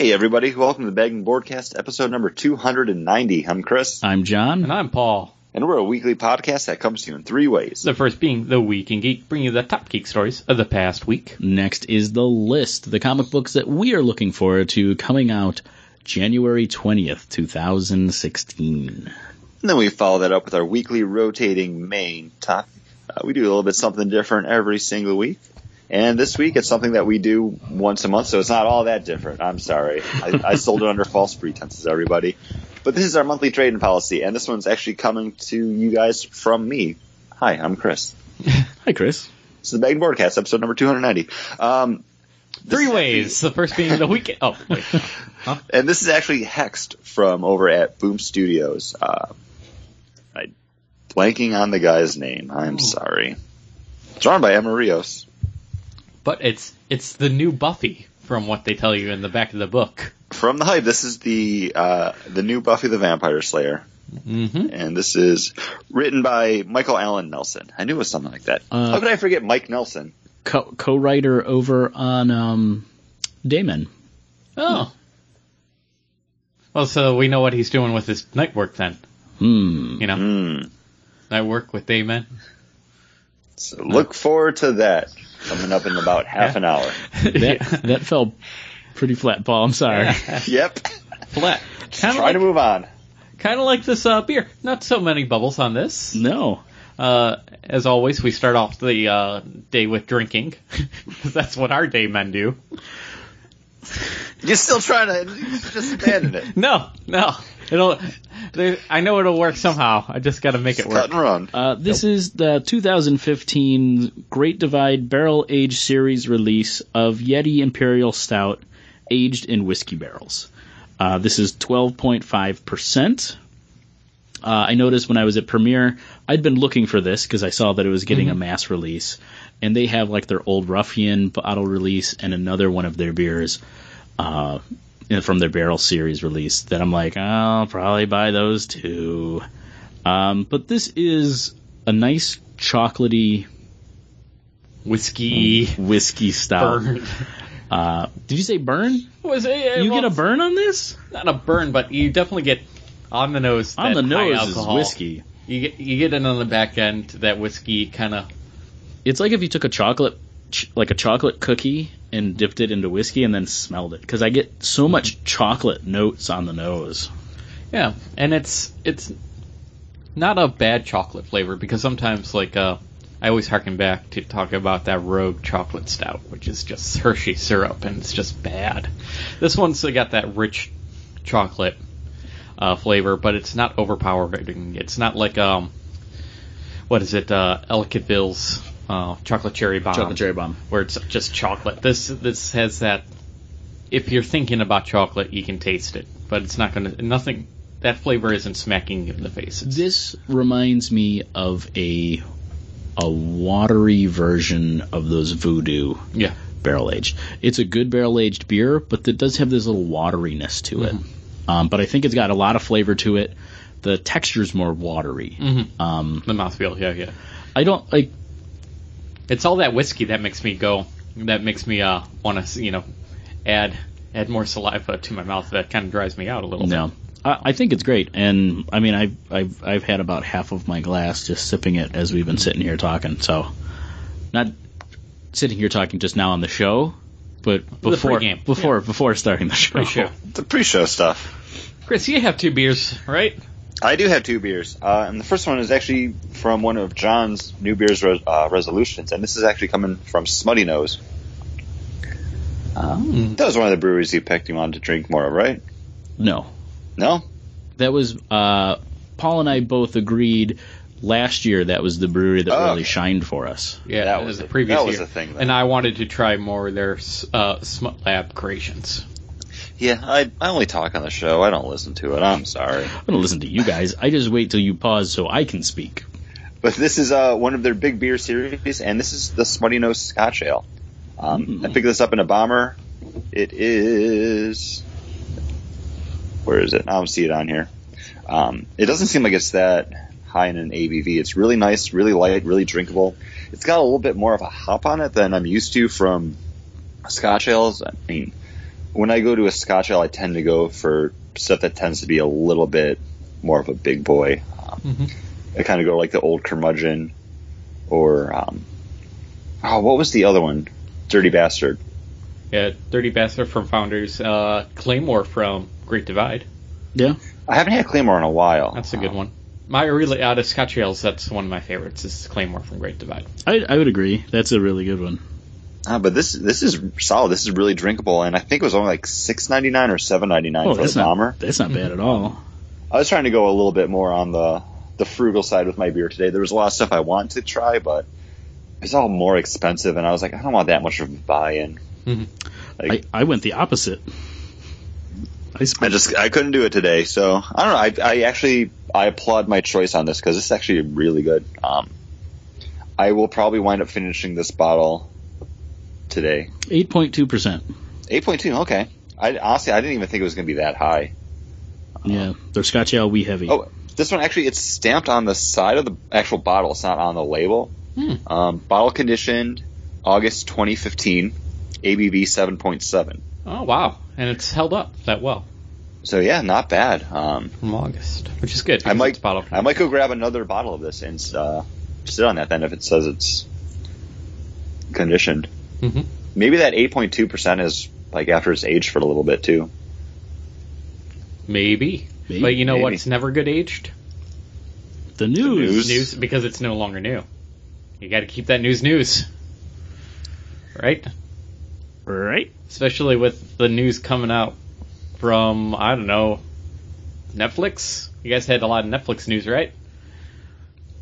Hey everybody, welcome to the Bagging Boardcast, episode number 290. I'm Chris, I'm John. And I'm Paul. and we're a weekly podcast that comes to you in three ways. The first being The Week in Geek, bringing you the top geek stories of the past week. Next is the list, the comic books that we are looking forward to coming out January 20th, 2016. And then we follow that up with our weekly rotating main topic. Uh, we do a little bit something different every single week. And this week it's something that we do once a month, so it's not all that different. I'm sorry. I, I sold it under false pretenses, everybody. But this is our monthly trading policy, and this one's actually coming to you guys from me. Hi, I'm Chris. Hi, Chris. This is the Bagging Boardcast, episode number 290. Um, Three ways. The first being The Week. Oh, wait. And this is actually hexed from over at Boom Studios. Uh, I blanking on the guy's name. I'm sorry. It's drawn by Emma Rios. But it's it's the new Buffy from what they tell you in the back of the book. From the hype, this is the uh, the new Buffy the Vampire Slayer, Mm-hmm. and this is written by Michael Alan Nelson. I knew it was something like that. Uh, How could I forget Mike Nelson? Co- co-writer over on um, Day Men. Oh. Well, so we know what he's doing with his night work then. Hmm. You know, Hmm. night work with Day Men. So look forward to that coming up in about half an hour. That, that fell pretty flat, Paul. I'm sorry. Yep. Flat. Kind of Trying like, to move on. kind of like this uh, beer. Not so many bubbles on this. No. Uh, as always, we start off the uh, day with drinking. that's what our day men do. You're still trying to just abandon it. No, no. It'll. There, I know it'll work somehow. I just got to make it work. Cut work. and run. Uh, this is the 2015 Great Divide Barrel Age Series release of Yeti Imperial Stout, aged in whiskey barrels. Uh, this is 12.5%. Uh, I noticed when I was at Premiere, I'd been looking for this because I saw that it was getting a mass release, and they have like their Old Ruffian bottle release and another one of their beers uh, from their barrel series release that I'm like, I'll probably buy those too. Um, but this is a nice chocolatey Whiskey. whiskey stout. Burn. Uh, did you say burn? Was it? You well, get a burn on this? Not a burn, but you definitely get on the nose. On the nose is alcohol. whiskey. You get you get it on the back end. That whiskey kind of. It's like if you took a chocolate, ch- like a chocolate cookie, and dipped it into whiskey and then smelled it. Because I get so much chocolate notes on the nose. Yeah, and it's it's not a bad chocolate flavor because sometimes like uh I always harken back to talk about that Rogue chocolate stout, which is just Hershey syrup and it's just bad. This one's got that rich chocolate uh, flavor, but it's not overpowering. It's not like um what is it uh Ellicottville's uh, chocolate cherry bomb Chocolate cherry bomb. where it's just chocolate. This this has that. If you're thinking about chocolate, you can taste it, but it's not gonna nothing. That flavor isn't smacking you in the face. It's, This reminds me of a a watery version of those voodoo yeah, barrel aged. It's a good barrel aged beer, but it does have this little wateriness to it. Mm-hmm. Um, but I think it's got a lot of flavor to it. The texture's more watery. Mm-hmm. Um, the mouthfeel. Yeah, yeah. I don't like. It's all that whiskey that makes me go. That makes me uh want to you know add add more saliva to my mouth. That kind of drives me out a little. No, I, I think it's great, and I mean, I've I've I've had about half of my glass just sipping it as we've been sitting here talking. So, not sitting here talking just now on the show, but before pregame, before before starting the show. Pretty sure. The pre-show stuff. Chris, you have two beers, right? I do have two beers, uh, and the first one is actually from one of John's new beers re- uh, resolutions, and this is actually coming from Smuttynose. Um, That was one of the breweries you picked. You on to drink more of, right? no, No, that was uh, Paul and I both agreed last year that was the brewery that Oh, really okay. shined for us. Yeah, That that was was the previous That was year. the thing then. And I wanted to try more of their uh, Smut Lab creations. Yeah, I I only talk on the show. I don't listen to it. I'm sorry, I'm gonna listen to you guys. I just wait till you pause so I can speak. but this is uh, one of their big beer series, and this is the Smuttynose Scotch Ale. Um, Mm. I picked this up in a bomber. It is where is it? I don't see it on here. Um, it doesn't seem like it's that high in an ABV. It's really nice, really light, really drinkable. It's got a little bit more of a hop on it than I'm used to from Scotch ales. I mean, when I go to a Scotch ale, I tend to go for stuff that tends to be a little bit more of a big boy. Um, Mhm. I kind of go like the old curmudgeon, or um, oh, what was the other one? Dirty bastard. Yeah, Dirty Bastard from Founders, uh, Claymore from Great Divide. Yeah. I haven't had Claymore in a while. That's a good one. My really out of Scotch ales, that's one of my favorites. Is Claymore from Great Divide. I, I would agree. That's a really good one. Ah, but this this is solid. This is really drinkable, and I think it was only like six ninety nine or seven ninety nine Oh, for the not bomber. that's not bad at all. I was trying to go a little bit more on the the frugal side with my beer today. There was a lot of stuff I wanted to try, but it's all more expensive, and I was like, I don't want that much of a buy-in. Mhm. Like, I, I went the opposite. I I just I couldn't do it today, so I don't know. I, I actually I applaud my choice on this because it's actually really good. Um, I will probably wind up finishing this bottle today. eight point two percent. Eight point two. Okay. I honestly I didn't even think it was going to be that high. Yeah, they're Scotch ale wee heavy. Oh, this one actually it's stamped on the side of the actual bottle. It's not on the label. Hmm. Um, bottle conditioned August 2015, ABV 7.7. Oh wow, and it's held up that well So yeah, not bad. Um, from August, which is good. I might bottle. I might go grab another bottle of this and uh, sit on that then if it says it's conditioned. Mhm. Maybe that 8.2 percent is like after it's aged for a little bit too. Maybe. Maybe, but you know maybe. what's never good aged? the news. news. News because it's no longer new. You got to keep that news news, right? Right? Especially with the news coming out from I don't know Netflix. You guys had a lot of Netflix news, right?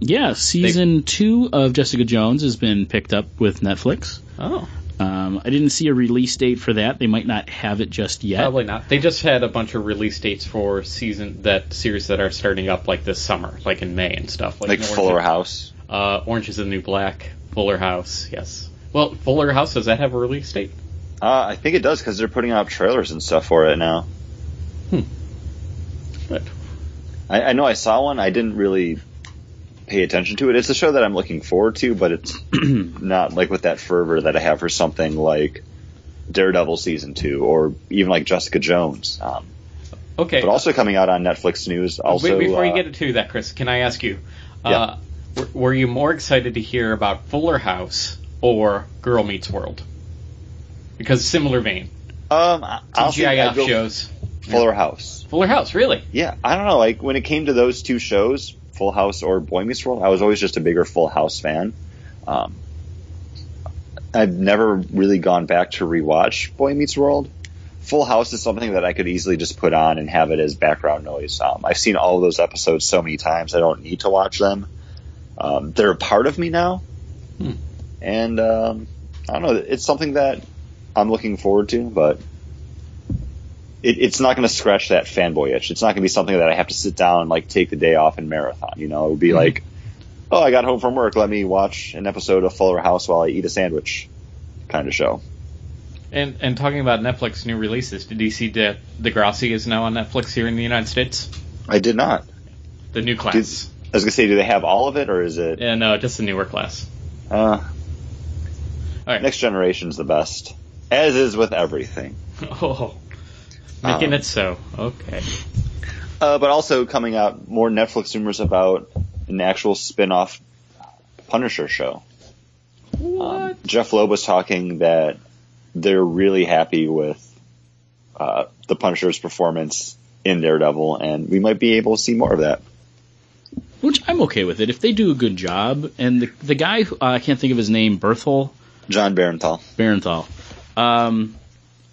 Yeah, season two of Jessica Jones has been picked up with Netflix. Oh, Um, I didn't see a release date for that. They might not have it just yet. probably not. They just had a bunch of release dates for season that series that are starting up like this summer, like in May and stuff. Like Orange Fuller House. Uh, Orange is the New Black, Fuller House, yes. Well, Fuller House does that have a release date? Uh, I think it does because they're putting out trailers and stuff for it now. Good. I, I know I saw one. I didn't really pay attention to it. It's a show that I'm looking forward to, but it's not like with that fervor that I have for something like Daredevil season two or even like Jessica Jones. Um, Okay. but also coming out on Netflix news. Also, Wait, before you uh, get to that, Chris, can I ask you? Yeah. Uh, were, were you more excited to hear about Fuller House or Girl Meets World? Because similar vein, um, I'd GIF shows. Fuller House. Fuller House, really? Yeah, I don't know. Like when it came to those two shows, Full House or Boy Meets World, I was always just a bigger Full House fan. Um, I've never really gone back to rewatch Boy Meets World. Full House is something that I could easily just put on and have it as background noise. Um, I've seen all of those episodes so many times, I don't need to watch them. Um, they're a part of me now, Hmm. and um, I don't know. It's something that I'm looking forward to, but it, it's not going to scratch that fanboy itch. It's not going to be something that I have to sit down and like take the day off and marathon. You know, it would be Mhm. like, oh, I got home from work. Let me watch an episode of Fuller House while I eat a sandwich, kind of show. And and talking about Netflix new releases, did you see that Degrassi is now on Netflix here in the United States? I did not. The new class. I was going to say, do they have all of it, or is it And uh, just the newer class. uh, All right. next generation's the best, as is with everything. Oh, making Um, it so. Okay. Uh, but also coming out more Netflix rumors about an actual spin-off Punisher show. Um, Jeph Loeb was talking that they're really happy with uh, the Punisher's performance in Daredevil, and we might be able to see more of that. Which I'm okay with it if they do a good job. And the the guy who, uh, I can't think of his name, Berthel Jon Bernthal. Bernthal. Um,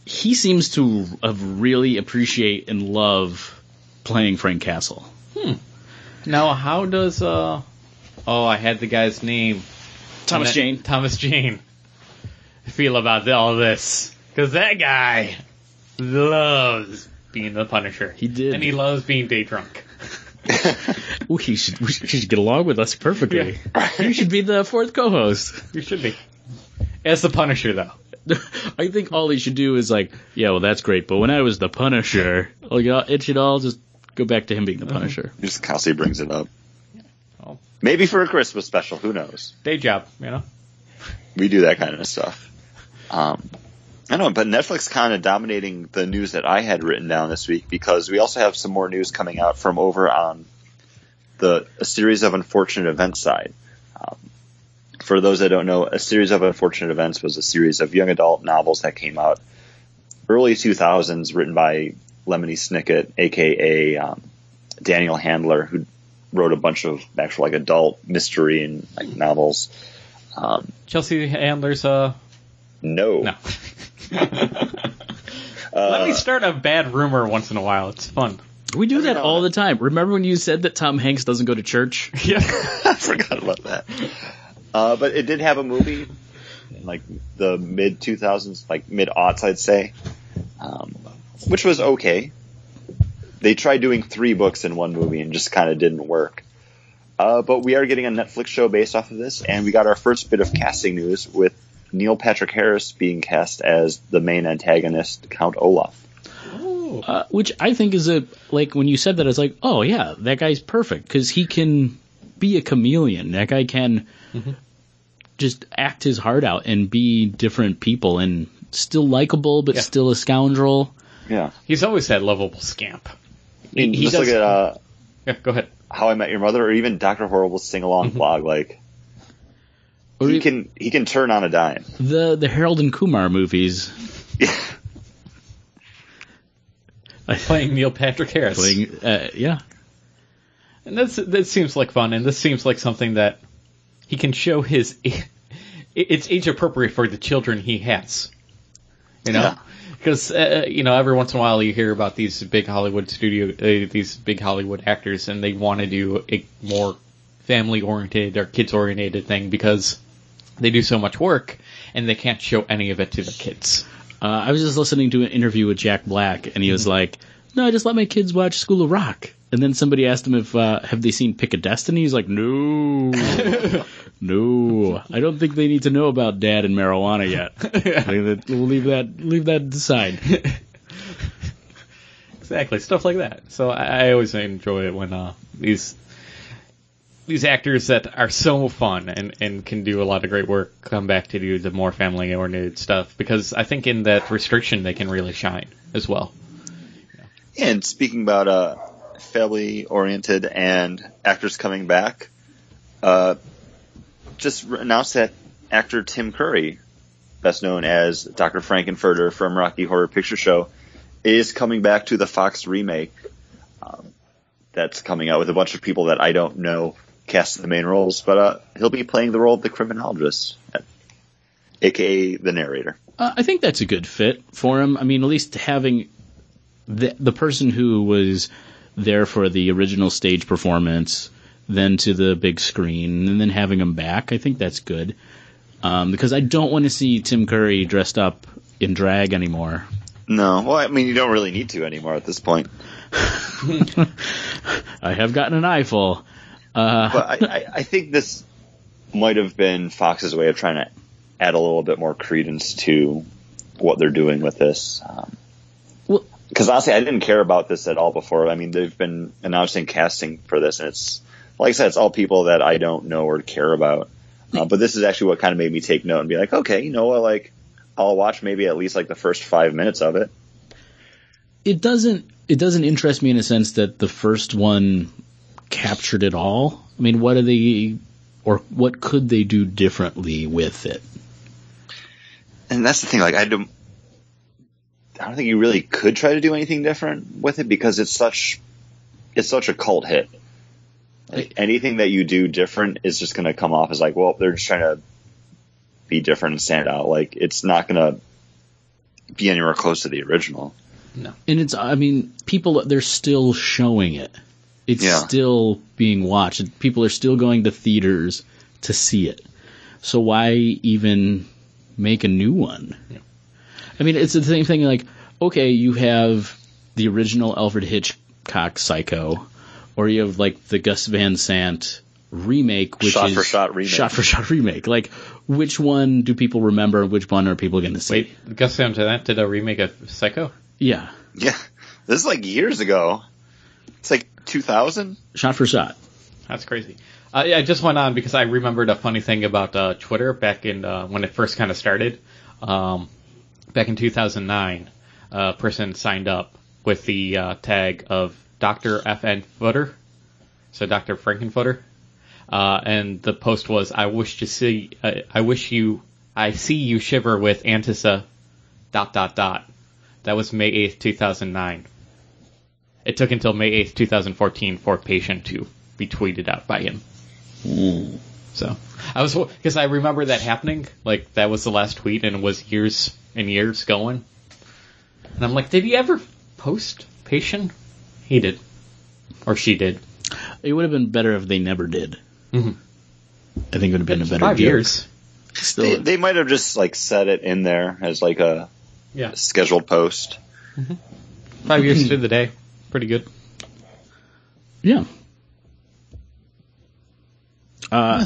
he seems to have really appreciate and love playing Frank Castle. Now, how does uh? Oh, I had the guy's name. Thomas that- Jane. Thomas Jane. Feel about all this because that guy loves being the Punisher. He did. and he loves being day drunk. Ooh, he should we should- he should get along with us perfectly. You should be the fourth co-host. You should be. As the Punisher, though. I think all he should do is like, yeah, well, that's great, but when I was the Punisher, like, uh, it should all just go back to him being the Punisher. Just constantly brings it up. Oh. Maybe for a Christmas special, who knows? Day job, you know. We do that kind of stuff. Um, I don't know, but Netflix kind of dominating the news that I had written down this week because we also have some more news coming out from over on the a series of unfortunate events side. For those that don't know, a series of unfortunate events was a series of young adult novels that came out early 2000s, written by Lemony Snicket, aka um, Daniel Handler, who wrote a bunch of actual like adult mystery and like novels. Um, Chelsea Handler's uh no, no. Uh, Let me start a bad rumor once in a while. It's fun. We do that all the time. Remember when you said that Tom Hanks doesn't go to church? Yeah. I forgot about that. Uh, but it did have a movie in like the mid 2000s, like mid aughts, I'd say, um, which was okay. They tried doing three books in one movie and just kind of didn't work. Uh, but we are getting a Netflix show based off of this, and we got our first bit of casting news with Neil Patrick Harris being cast as the main antagonist, Count Olaf. Uh, which I think is a like when you said that, I was like, oh yeah, that guy's perfect because he can be a chameleon. That guy can just act his heart out and be different people and still likable, but Yeah. still a scoundrel. Yeah. He's always that lovable scamp. I mean, He- he just look at uh, Yeah, go ahead. How I Met Your Mother, or even Doctor Horrible's sing along blog. Like Or he can he can turn on a dime. the the Harold and Kumar movies. Yeah. playing Neil Patrick Harris. Playing, uh, yeah, And that's that seems like fun, and this seems like something that he can show his. It's age appropriate for the children he has. You know, Yeah. because uh, you know every once in a while you hear about these big Hollywood studio, uh, these big Hollywood actors, and they want to do a more family oriented or kids oriented thing because they do so much work and they can't show any of it to the kids. uh, I was just listening to an interview with Jack Black, and he was like, "No, I just let my kids watch School of Rock." And then somebody asked him if uh, have they seen Pick a Destiny. He's like, "No, no, I don't think they need to know about dad and marijuana yet. I think that- we'll leave that leave that aside." Exactly, stuff like that. So I, I always enjoy it when uh, these these actors that are so fun and, and can do a lot of great work come back to do the more family oriented stuff because I think in that restriction they can really shine as well. And speaking about uh, family oriented and actors coming back, uh, just announced that actor Tim Curry, best known as Dr. Frank-N-Furter from Rocky Horror Picture Show, is coming back to the Fox remake. Um, that's coming out with a bunch of people that I don't know cast the main roles, but uh, he'll be playing the role of the criminologist, aka the narrator. Uh, I think that's a good fit for him. I mean, at least having the the person who was there for the original stage performance, then to the big screen, and then having him back, I think that's good. Um, because I don't want to see Tim Curry dressed up in drag anymore. No, well, I mean, you don't really need to anymore at this point. I have gotten an eyeful. Uh, But I, I, I think this might have been Fox's way of trying to add a little bit more credence to what they're doing with this. Um, because honestly, I didn't care about this at all before. I mean, they've been announcing casting for this, and it's like I said, it's all people that I don't know or care about. Uh, but this is actually what kind of made me take note and be like, okay, you know what, like I'll watch maybe at least like the first five minutes of it. it doesn't it doesn't interest me in a sense that the first one captured it all. I mean, what are they or what could they do differently with it? and that's the thing. Like I don't, I don't think you really could try to do anything different with it because it's such, it's such a cult hit. Like anything that you do different is just going to come off as like, well, they're just trying to be different and stand out. Like it's not going to be anywhere close to the original. No, And it's I mean, people they're still showing it. It's Yeah. still being watched. People are still going to theaters to see it. So why even make a new one? I mean, it's the same thing like okay, you have the original Alfred Hitchcock Psycho or you have like the Gus Van Sant remake which Shot is for shot remake. Shot for shot remake. Like which one do people remember? Which one are people going to see? Wait, Gus Van Sant did a remake of Psycho? Yeah. Yeah, this is like years ago. It's like 2000. Shot for shot. That's crazy. Uh, yeah, I just went on because I remembered a funny thing about uh, Twitter back in uh, when it first kind of started. Um, back in 2009, a person signed up with the uh, tag of Dr. FN Footer, so Dr. Frankenfooter, uh, and the post was, "I wish to see, uh, I wish you, I see you shiver with antici, dot dot dot." That was May 8th, 2009. It took until May 8th, 2014 for a pation to be tweeted out by him. So I was because I remember that happening. Like that was the last tweet, and it was years and years going. And I'm like, did he ever post pation? He did, or she did. It would have been better if they never did. Mhm. I think it would have been a better Five joke. years. Still, They, they might have just like set it in there as like a Yeah, scheduled post. five years to the day. Pretty good. yeah. Uh,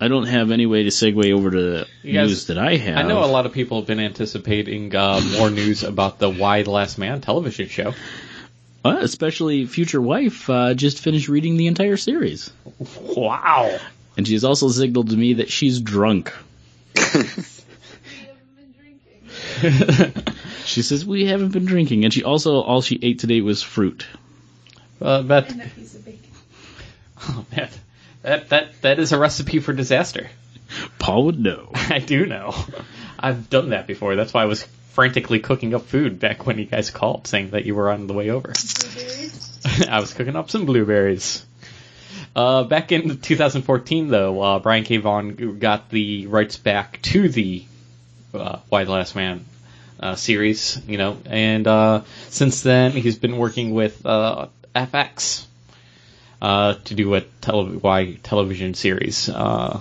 I don't have any way to segue over to the guys- news that I have. I know a lot of people have been anticipating uh, more news about the Y: The Last Man television show. Uh, especially future wife uh, just finished reading the entire series, Wow. and she has also signaled to me that she's drunk. She says we haven't been drinking, and she also all she ate today was fruit. uh, but And a piece of bacon. oh, man, that that that is a recipe for disaster. Paul would know. I do know. I've done that before. That's why I was frantically cooking up food back when you guys called saying that you were on the way over. I was cooking up some blueberries. Uh, back in 2014, though, uh, Brian K. Vaughan got the rights back to the uh, Y: The Last Man uh, series, you know, and uh, since then he's been working with uh, FX uh, to do a tele- Y television series. Uh,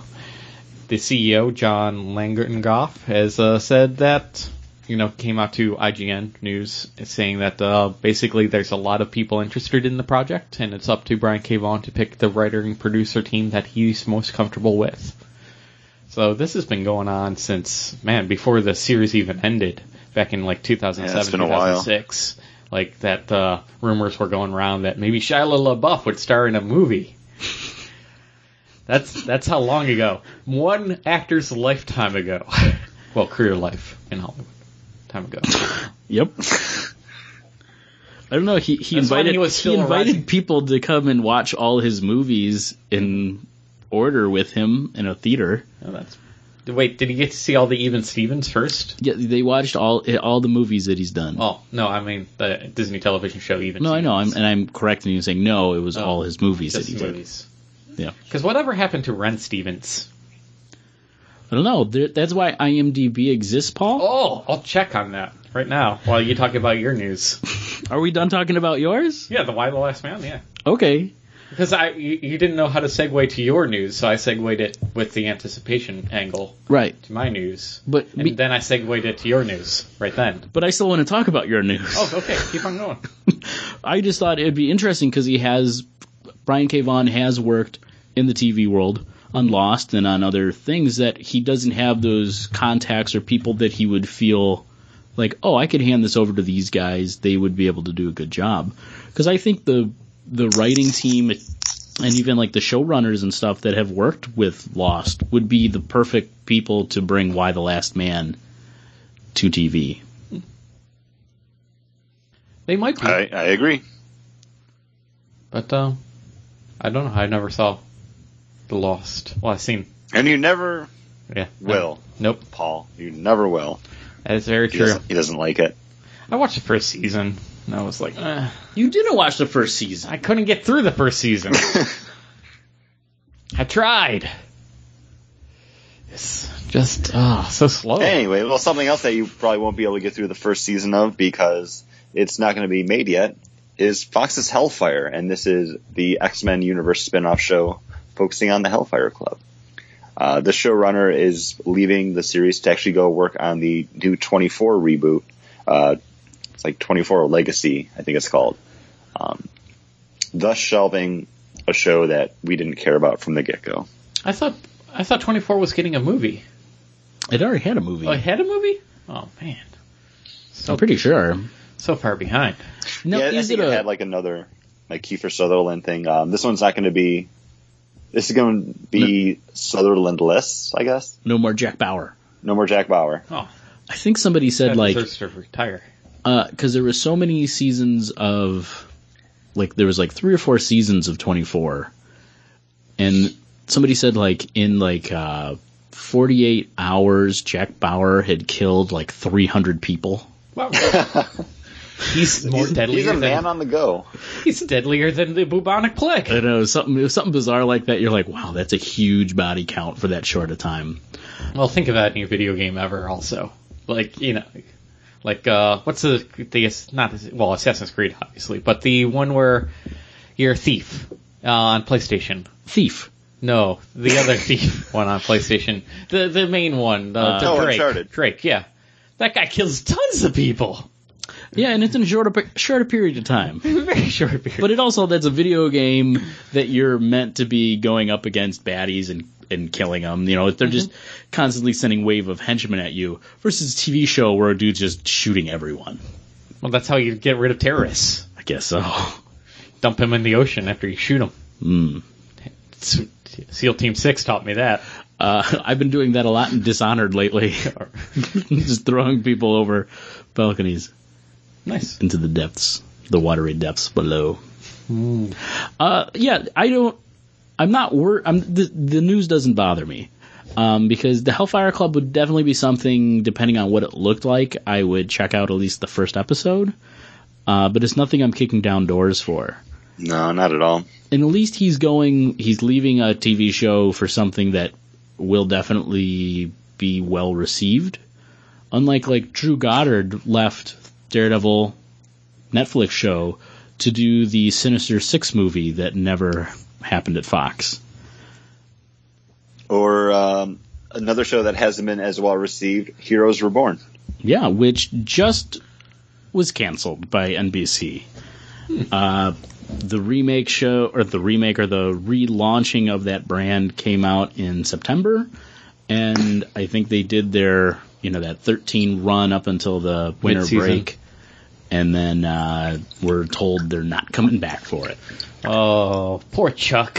the CEO, John Landgraf, has uh, said that, you know, came out to IGN News saying that uh, basically there's a lot of people interested in the project, and it's up to Brian K. Vaughan to pick the writer and producer team that he's most comfortable with. So this has been going on since, man, before the series even ended, back in like 2007, Yeah, it's been a while. 2006. Like that, uh, rumors were going around that maybe Shia LaBeouf would star in a movie. That's that's how long ago. One actor's lifetime ago. well, career life in Hollywood. Time ago. Yep. I don't know. He he That's invited he still invited rising- people to come and watch all his movies in order with him in a theater. Oh, that's. Wait, did he get to see all the Even Stevens first? Yeah, they watched all eh, all the movies that he's done. Oh no, I mean the Disney television show Even. no, I know. I'm, and I'm correcting you, saying no. It was Oh, all his movies that he did. movies. Yeah. Because whatever happened to Ren Stevens? I don't know. That's why IMDb exists, Paul. Oh, I'll check on that right now while you talk about your news. Are we done talking about yours? Yeah, the Y: The Last Man. Yeah. Okay. Because I you, you didn't know how to segue to your news, so I segued it with the anticipation angle Right. to my news, But and me- then I segued it to your news right then. but I still want to talk about your news. Oh, okay, keep on going. I just thought it'd be interesting because he has Brian K. Vaughan has worked in the TV world on Lost and on other things that he doesn't have those contacts or people that he would feel like, oh, I could hand this over to these guys; they would be able to do a good job. Because I think the the writing team and even like the showrunners and stuff that have worked with Lost would be the perfect people to bring Y: The Last Man to TV. They might be, I, I agree. but uh, I don't know. I never saw the Lost. Well, I've seen. And you never Yeah. will, Nope. Paul. You never will. That is very He true. doesn't, he doesn't like it. I watched the first season, and I was like, eh. You didn't watch the first season. I couldn't get through the first season. I tried. It's just oh, so slow. Anyway, well, something else that you probably won't be able to get through the first season of because it's not going to be made yet is Fox's Hellfire, and this is the X Men Universe spin-off show focusing on the Hellfire Club. Uh, the showrunner is leaving the series to actually go work on the new 24 reboot. Uh, it's like 24 Legacy, I think it's called. Um, thus shelving a show that we didn't care about from the get-go. I thought I thought 24 was getting a movie. It already had a movie. Oh, it had a movie? Oh man, so I'm pretty sure. so far behind. Now, yeah, I is think it it, a had like another like Kiefer Sutherland thing. Um, this one's not going to be. This is going to be Sutherland less, I guess. no more Jack Bauer? No more Jack Bauer. Oh, I think somebody said That like deserves to retire. Because there were so many seasons of like there was like three or four seasons of 24 and somebody said like in like uh 48 hours jack bauer had killed like 300 people Wow. he's more deadly deadlier he's a than man on the go. he's deadlier than the bubonic plague. i know something it something bizarre like that you're like wow that's a huge body count for that short a time Well, think of that in your video game ever. Also, like you know, like uh, what's the the not well Assassin's Creed obviously, but the one where you're a thief uh, on PlayStation. thief No, the other thief one on PlayStation. The the main one, the, Uh, the Oh, Drake. Uncharted. Drake, yeah. That guy kills tons of people. yeah and it's in a shorter pe- shorter period of time Very short period. but it also that's a video game that you're meant to be going up against baddies and and killing them. You know, they're just constantly sending wave of henchmen at you versus a TV show where a dude's just shooting everyone. well, that's how you get rid of terrorists. I guess so. Dump him in the ocean after you shoot him. Hmm. SEAL Team Six taught me that. Uh, I've been doing that a lot in Dishonored lately, just throwing people over balconies Nice. into the depths, the watery depths below. Uh, yeah, I don't. I'm not wor I'm the the news doesn't bother me. Um, because the Hellfire Club would definitely be something, depending on what it looked like, I would check out at least the first episode. Uh, but it's nothing I'm kicking down doors for. No, not at all. And at least he's going, he's leaving a TV show for something that will definitely be well received. Unlike like Drew Goddard left Daredevil Netflix show to do the Sinister Six movie that never happened at Fox. Or um, another show that hasn't been as well received, Heroes Reborn. Yeah, which just was canceled by NBC. Uh, the remake show, or the remake, or the relaunching of that brand came out in September, and I think they did their, you know, that 13 run up until the winter Mid-season. break, and then uh, we're told they're not coming back for it. Oh, poor Chuck.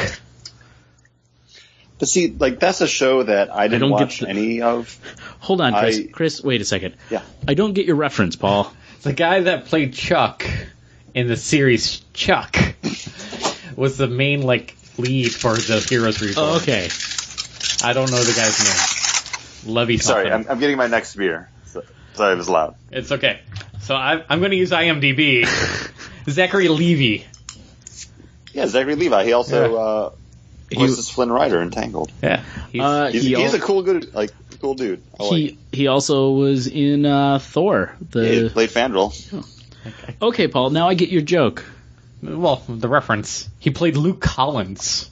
But see, like that's a show that I didn't don't get watch the- any of. Hold on, Chris. I- Chris, wait a second. Yeah. I don't get your reference, Paul. The guy that played Chuck in the series Chuck was the main like lead for the Heroes Reborn. Oh, okay. I don't know the guy's name. Levi something. Sorry, I'm, I'm getting my next beer. So, sorry, it was loud. It's okay. So I, I'm going to use IMDb. Zachary Levi. Yeah, Zachary Levi. He also Yeah. uh, He- was this Flynn Rider in Tangled. Yeah. He's, Uh, He's, he he's al- a cool, good, like cool dude. I He him. he also was in uh, Thor. Yeah, The he played Fandral. okay, Paul. Now I get your joke. well, the reference. He played Luke Collins.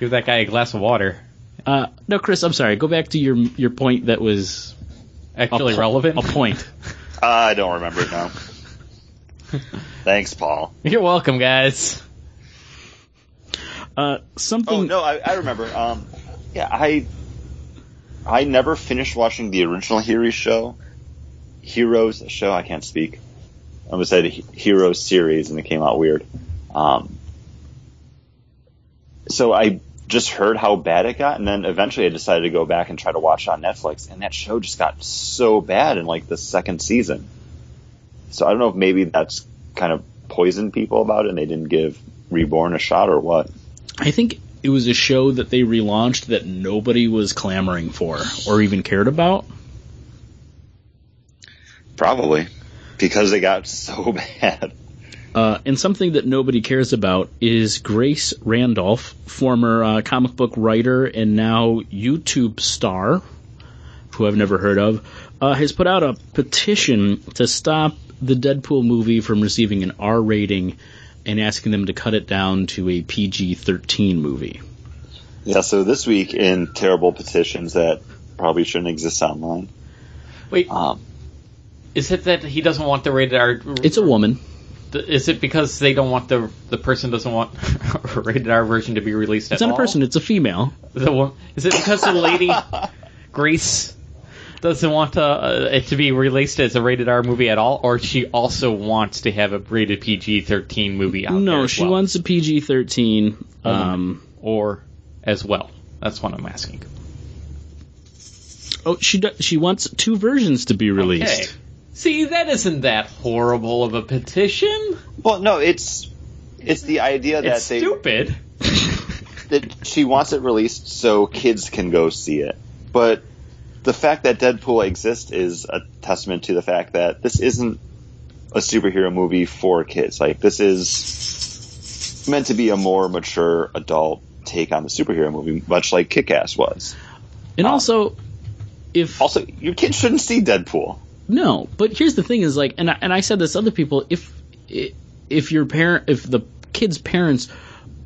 Give that guy a glass of water. Uh, no, Chris. I'm sorry. Go back to your your point that was a Actually po- relevant. A point. I don't remember it now. Thanks, Paul. You're welcome, guys. Uh, something. Oh no, I, I remember. Um, yeah, I I never finished watching the original Heroes show. Heroes show. I can't speak. I almost said He- Heroes series, and it came out weird. Um, so I just heard how bad it got, and then eventually I decided to go back and try to watch it on Netflix, and that show just got so bad in like the second season. So I don't know if maybe that's kind of poisoned people about it, and they didn't give Reborn a shot or what. I think it was a show that they relaunched that nobody was clamoring for or even cared about. Probably because they got so bad. Uh, and something that nobody cares about is Grace Randolph, former uh, comic book writer and now YouTube star, who I've never heard of, uh, has put out a petition to stop the Deadpool movie from receiving an R rating and asking them to cut it down to a PG 13 movie. Yeah, so this week in terrible petitions that probably shouldn't exist online. Wait, Um, is it that he doesn't want the rated R? It's a woman. Is it because they don't want the the person doesn't want a rated R version to be released at It's not all? a person, it's a female. The one, is it because the lady Grace doesn't want uh, it to be released as a rated R movie at all, or she also wants to have a rated PG thirteen movie out there? No, she well? wants a PG 13. Um, or as well. That's what I'm asking. Oh, she do, she wants two versions to be released. Okay. See, that isn't that horrible of a petition. Well, no, it's it's the idea that It's they stupid. that she wants it released so kids can go see it. But the fact that Deadpool exists is a testament to the fact that this isn't a superhero movie for kids. Like this is meant to be a more mature adult take on the superhero movie, much like Kick-Ass was. And Um, also, if Also, your kids shouldn't see Deadpool. No, but here's the thing: is like, and I, and I said this to other people. If if your parent, if the kid's parents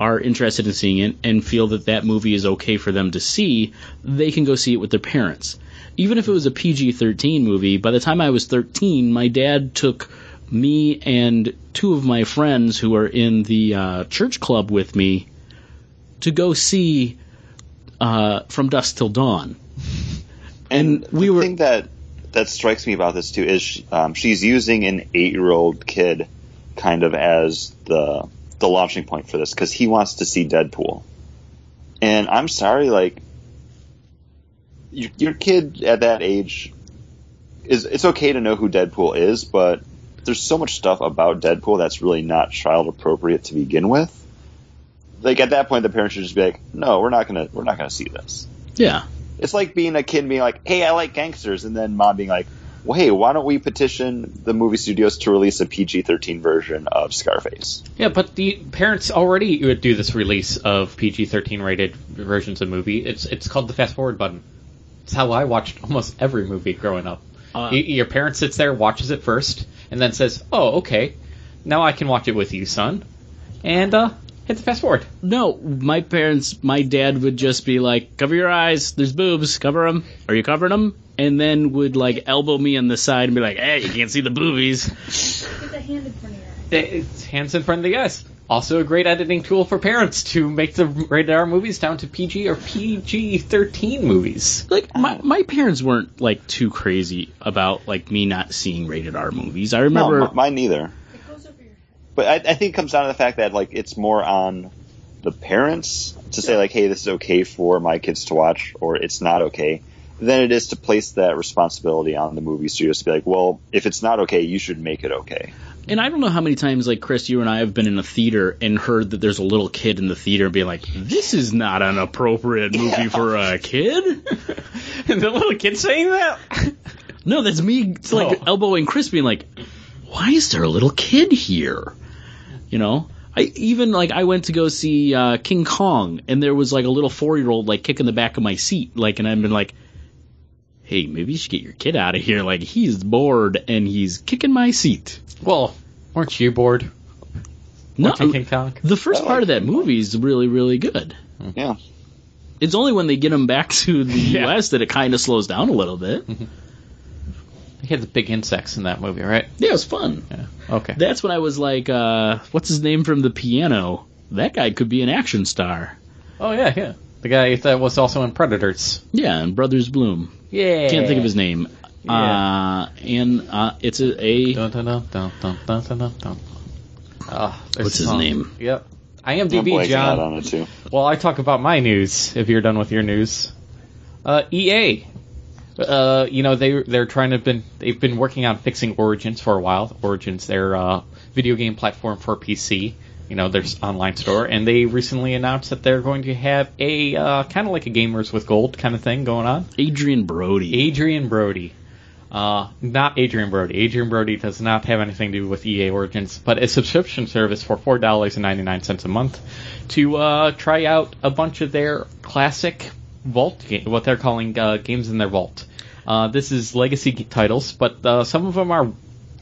are interested in seeing it and feel that that movie is okay for them to see, they can go see it with their parents. Even if it was a PG-13 movie, by the time I was 13, my dad took me and two of my friends who are in the uh, church club with me to go see uh, From Dusk Till Dawn. And we were- that that strikes me about this too is um, she's using an eight-year-old kid kind of as the the launching point for this because he wants to see Deadpool. And I'm sorry, like your, your kid at that age is it's okay to know who Deadpool is, but there's so much stuff about Deadpool that's really not child appropriate to begin with. Like at that point, the parents should just be like, "No, we're not gonna, we're not gonna see this." Yeah, It's like being a kid being like, "Hey, I like gangsters," and then mom being like, "Well, hey, why don't we petition the movie studios to release a PG-13 version of Scarface?" Yeah, but the parents already would do this release of PG-13 rated versions of movie. It's it's called the fast forward button. It's how I watched almost every movie growing up. Uh, Y- your parent sits there, watches it first, and then says, "Oh, okay, now I can watch it with you, son," and uh, hit the fast forward. No, my parents, my dad would just be like, "Cover your eyes. There's boobs. Cover them. Are you covering them?" And then would like elbow me on the side and be like, "Hey, you can't see the boobies." Get the hand in front of your eye. It's hands in front of the eyes. Also, a great editing tool for parents to make the rated R movies down to PG or PG-13 movies. Like my my parents weren't like too crazy about like me not seeing rated R movies. I remember. No, m- mine neither. It goes over your head. But I, I think it comes down to the fact that like it's more on the parents to say like, "Hey, this is okay for my kids to watch," or "It's not okay." Than it is to place that responsibility on the movie studios to be like, "Well, if it's not okay, you should make it okay." And I don't know how many times, like Chris, you and I have been in a theater and heard that there's a little kid in the theater and be like, "This is not an appropriate movie for a kid." And the little kid saying that? No, that's me. It's like Oh. elbowing Chris, being like, "Why is there a little kid here?" You know. I even like I went to go see uh, King Kong, and there was like a little four year old like kicking the back of my seat, like, and I've been like, "Hey, maybe you should get your kid out of here. Like, he's bored and he's kicking my seat." Well, weren't you bored? No, King Kong? the first part of that movie is really, really good. Yeah. It's only when they get him back to the Yeah. U.S. that it kind of slows down a little bit. He had the big insects in that movie, right? Yeah, it was fun. Yeah. Okay. That's when I was like, uh, what's his name from the piano? That guy could be an action star. Oh, yeah, yeah. The guy that was also in Predators. Yeah, and Brothers Bloom. Yeah. Can't think of his name. Yeah. Uh, and uh, it's a. a dun, dun, dun, dun, dun, dun, dun, dun. Ah, what's his name? Yep. IMDb, I'm John. On it too. Well, I talk about my news if you're done with your news. Uh, EA uh, you know they they're trying to been they've been working on fixing Origins for a while. Origins, their uh, video game platform for PC. You know their online store, and they recently announced that they're going to have a uh, kind of like a Gamers with Gold kind of thing going on. Adrien Brody. Adrien Brody. Uh, not Adrien Brody. Adrien Brody does not have anything to do with EA Origins, but a subscription service for four dollars and ninety nine cents a month to uh, try out a bunch of their classic vault game, what they're calling uh, games in their vault. Uh, this is legacy titles, but uh, some of them are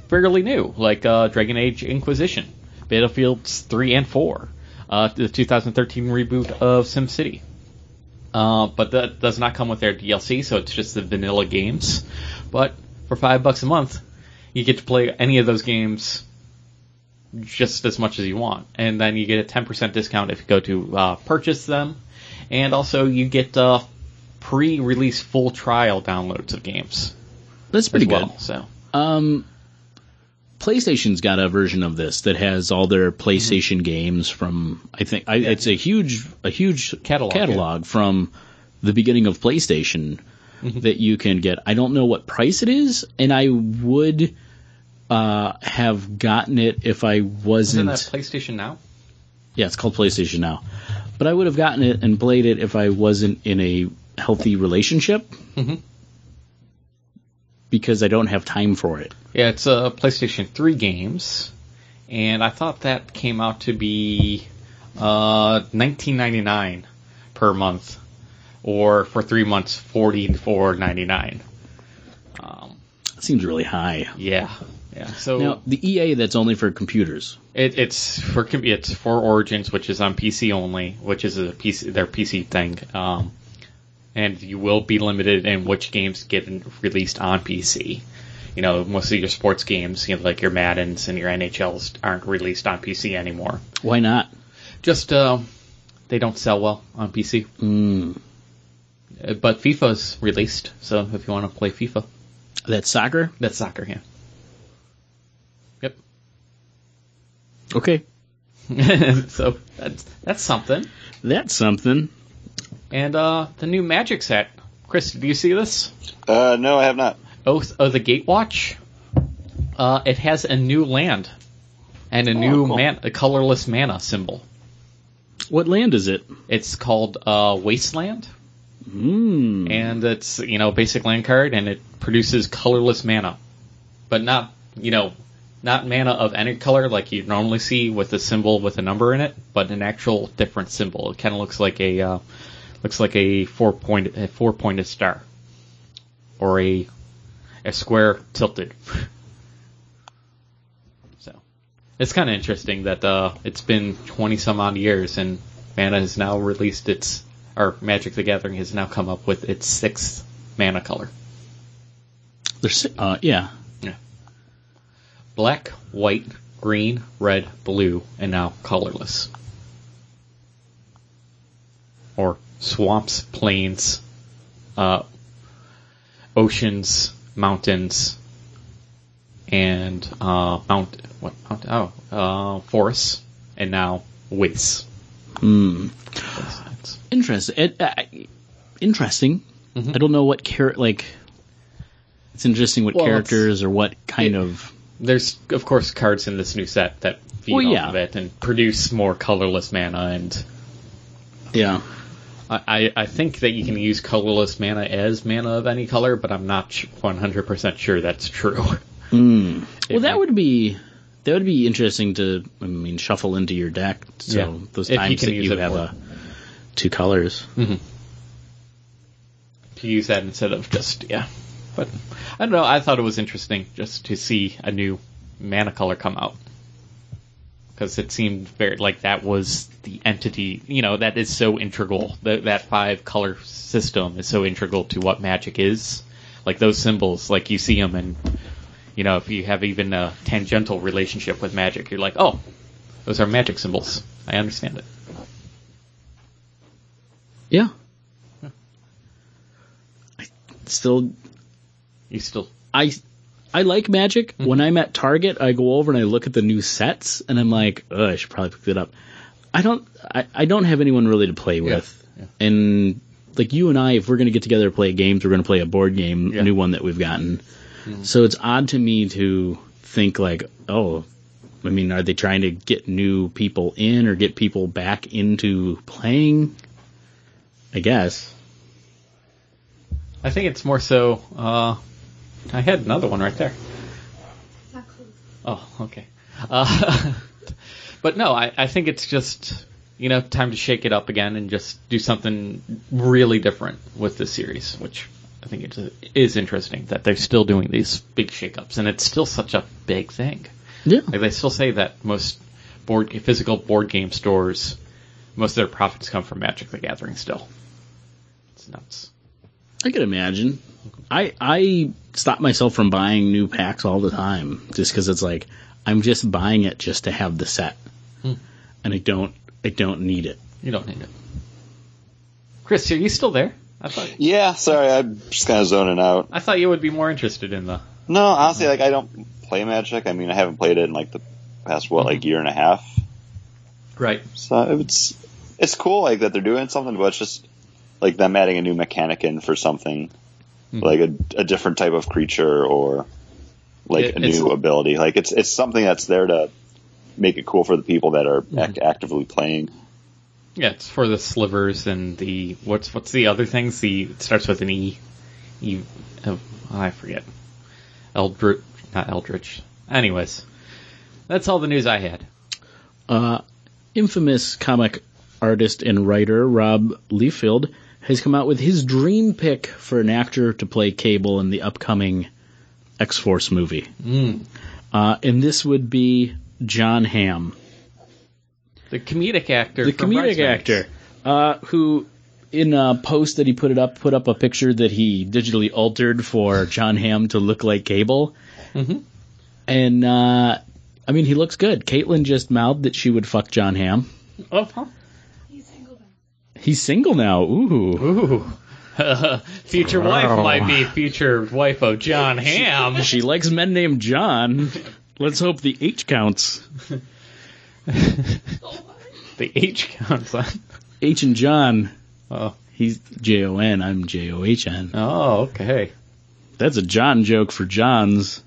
fairly new, like uh, Dragon Age Inquisition, Battlefields three and four, uh, the 2013 reboot of SimCity. Uh, but that does not come with their DLC, so it's just the vanilla games. But for five bucks a month, you get to play any of those games just as much as you want, and then you get a ten percent discount if you go to uh, purchase them, and also you get pre-release full trial downloads of games That's pretty well. good. So Um, PlayStation's got a version of this that has all their Mm-hmm. PlayStation games from. I think I, it's a huge, a huge Catalog, catalog from the beginning of PlayStation. that you can get. I don't know what price it is, and I would uh, have gotten it if I Isn't wasn't. that PlayStation Now? Yeah, it's called PlayStation Now. But I would have gotten it and played it if I wasn't in a healthy relationship. Mhm. Because I don't have time for it. Yeah, it's a PlayStation 3 games, and I thought that came out to be uh, 19.99 per month, or for three months, 44.99. Um, It seems really high. yeah, yeah. So Now, the EA that's only for computers. It, it's for it's for Origins, which is on PC only, which is a PC their PC thing. Um, and you will be limited in which games get released on PC. You know, most of your sports games, you know, like your Maddens and your NHLs, aren't released on PC anymore. Why not? Just uh, they don't sell well on PC. Mm, Uh, But FIFA's released, so if you want to play FIFA, that's soccer? that's soccer, yeah. Yep. Okay. so that's that's something. That's something. And uh, the new Magic set. Chris, did you see this? Uh, no, I have not. Oath of the Gatewatch. Uh, it has a new land and a new cool. man, a colorless mana symbol. What land is it? It's called uh, Wasteland, Mm. and it's you know a basic land card, and it produces colorless mana, but not you know not mana of any color like you normally see with a symbol with a number in it, but an actual different symbol. It kind of looks like a uh, looks like a four point a four pointed star, or a a square tilted. so it's kind of interesting that uh, it's been twenty some odd years and Mana has now released its or Magic the Gathering has now come up with its sixth mana color. There's, uh, yeah. Black, white, green, red, blue, and now colorless. Or swamps, plains, uh, oceans, mountains, and uh, mount what mount oh uh, forests, and now wastes. Mm. It's- Interesting. It, uh, interesting. Mhm. I don't know what char- like. It's interesting what Well, characters or what kind it- of. There's of course cards in this new set that feed Well, off yeah. of it and produce more colorless mana and Yeah. I, I I think that you can use colorless mana as mana of any color, but I'm not 100% sure that's true. Mm. Well, that you- would be that would be interesting to. I mean, shuffle into your deck. So Yeah. those If you times can that use you have a two colors. to use that instead of just yeah. But I don't know. I thought it was interesting just to see a new mana color come out because it seemed very like that was the entity. You know that is so integral. That that five color system is so integral to what Magic is. Like those symbols, like you see them, and you know if you have even a tangential relationship with Magic, you're like, oh, those are Magic symbols. I understand it. Yeah. I still You still I I like Magic. Mm-hmm. When I'm at Target, I go over and I look at the new sets, and I'm like, Ugh, I should probably pick it up. I don't. I, I don't have anyone really to play with, yeah. and like you and I, if we're going to get together to play games, we're going to play a board game, Yeah. a new one that we've gotten. Mm-hmm. So it's odd to me to think like, oh, I mean, are they trying to get new people in or get people back into playing? I guess. I think it's more so. Uh, I had another one right there. Oh, okay. Uh, but no, I, I think it's just you know time to shake it up again and just do something really different with this series, which I think it is interesting that they're still doing these big shakeups, and it's still such a big thing. Yeah. Like they still say that most board physical board game stores, most of their profits come from Magic the Gathering. Still, it's nuts. I could imagine. I I stop myself from buying new packs all the time just because it's like I'm just buying it just to have the set, Hmm. and I don't I don't need it. You don't need it. Chris, are you still there? I thought Yeah, sorry, I'm just kind of zoning out. I thought you would be more interested in the. No, honestly, like I don't play Magic. I mean, I haven't played it in like the past what, like year and a half. Right. So it's it's cool like that they're doing something, but it's just like them adding a new mechanic in for something like a, a different type of creature or like It- a new ability. Like it's it's something that's there to make it cool for the people that are act- actively playing. Yeah, it's for the slivers and the what's what's the other things? The it starts with an E. E. Oh, I forget. Eldritch, not Eldritch. Anyways, that's all the news I had. Uh, infamous comic artist and writer Rob Liefeld has come out with his dream pick for an actor to play Cable in the upcoming X Force movie. Uh, and this would be John Hamm, The comedic actor. the comedic actor, uh, who in a post that he put it up put up a picture that he digitally altered for John Hamm to look like Cable. Mhm. And uh, I mean, he looks good. Caitlin just mouthed that she would fuck John Hamm. Oh, huh. He's single now. He's single now. Ooh. Ooh. future wife might be future wife of John Hamm. She likes men named John. Let's hope the H counts. The H counts on. H and John. Oh. He's J O N. I'm J O H N. Oh, okay. That's a John joke for Johns.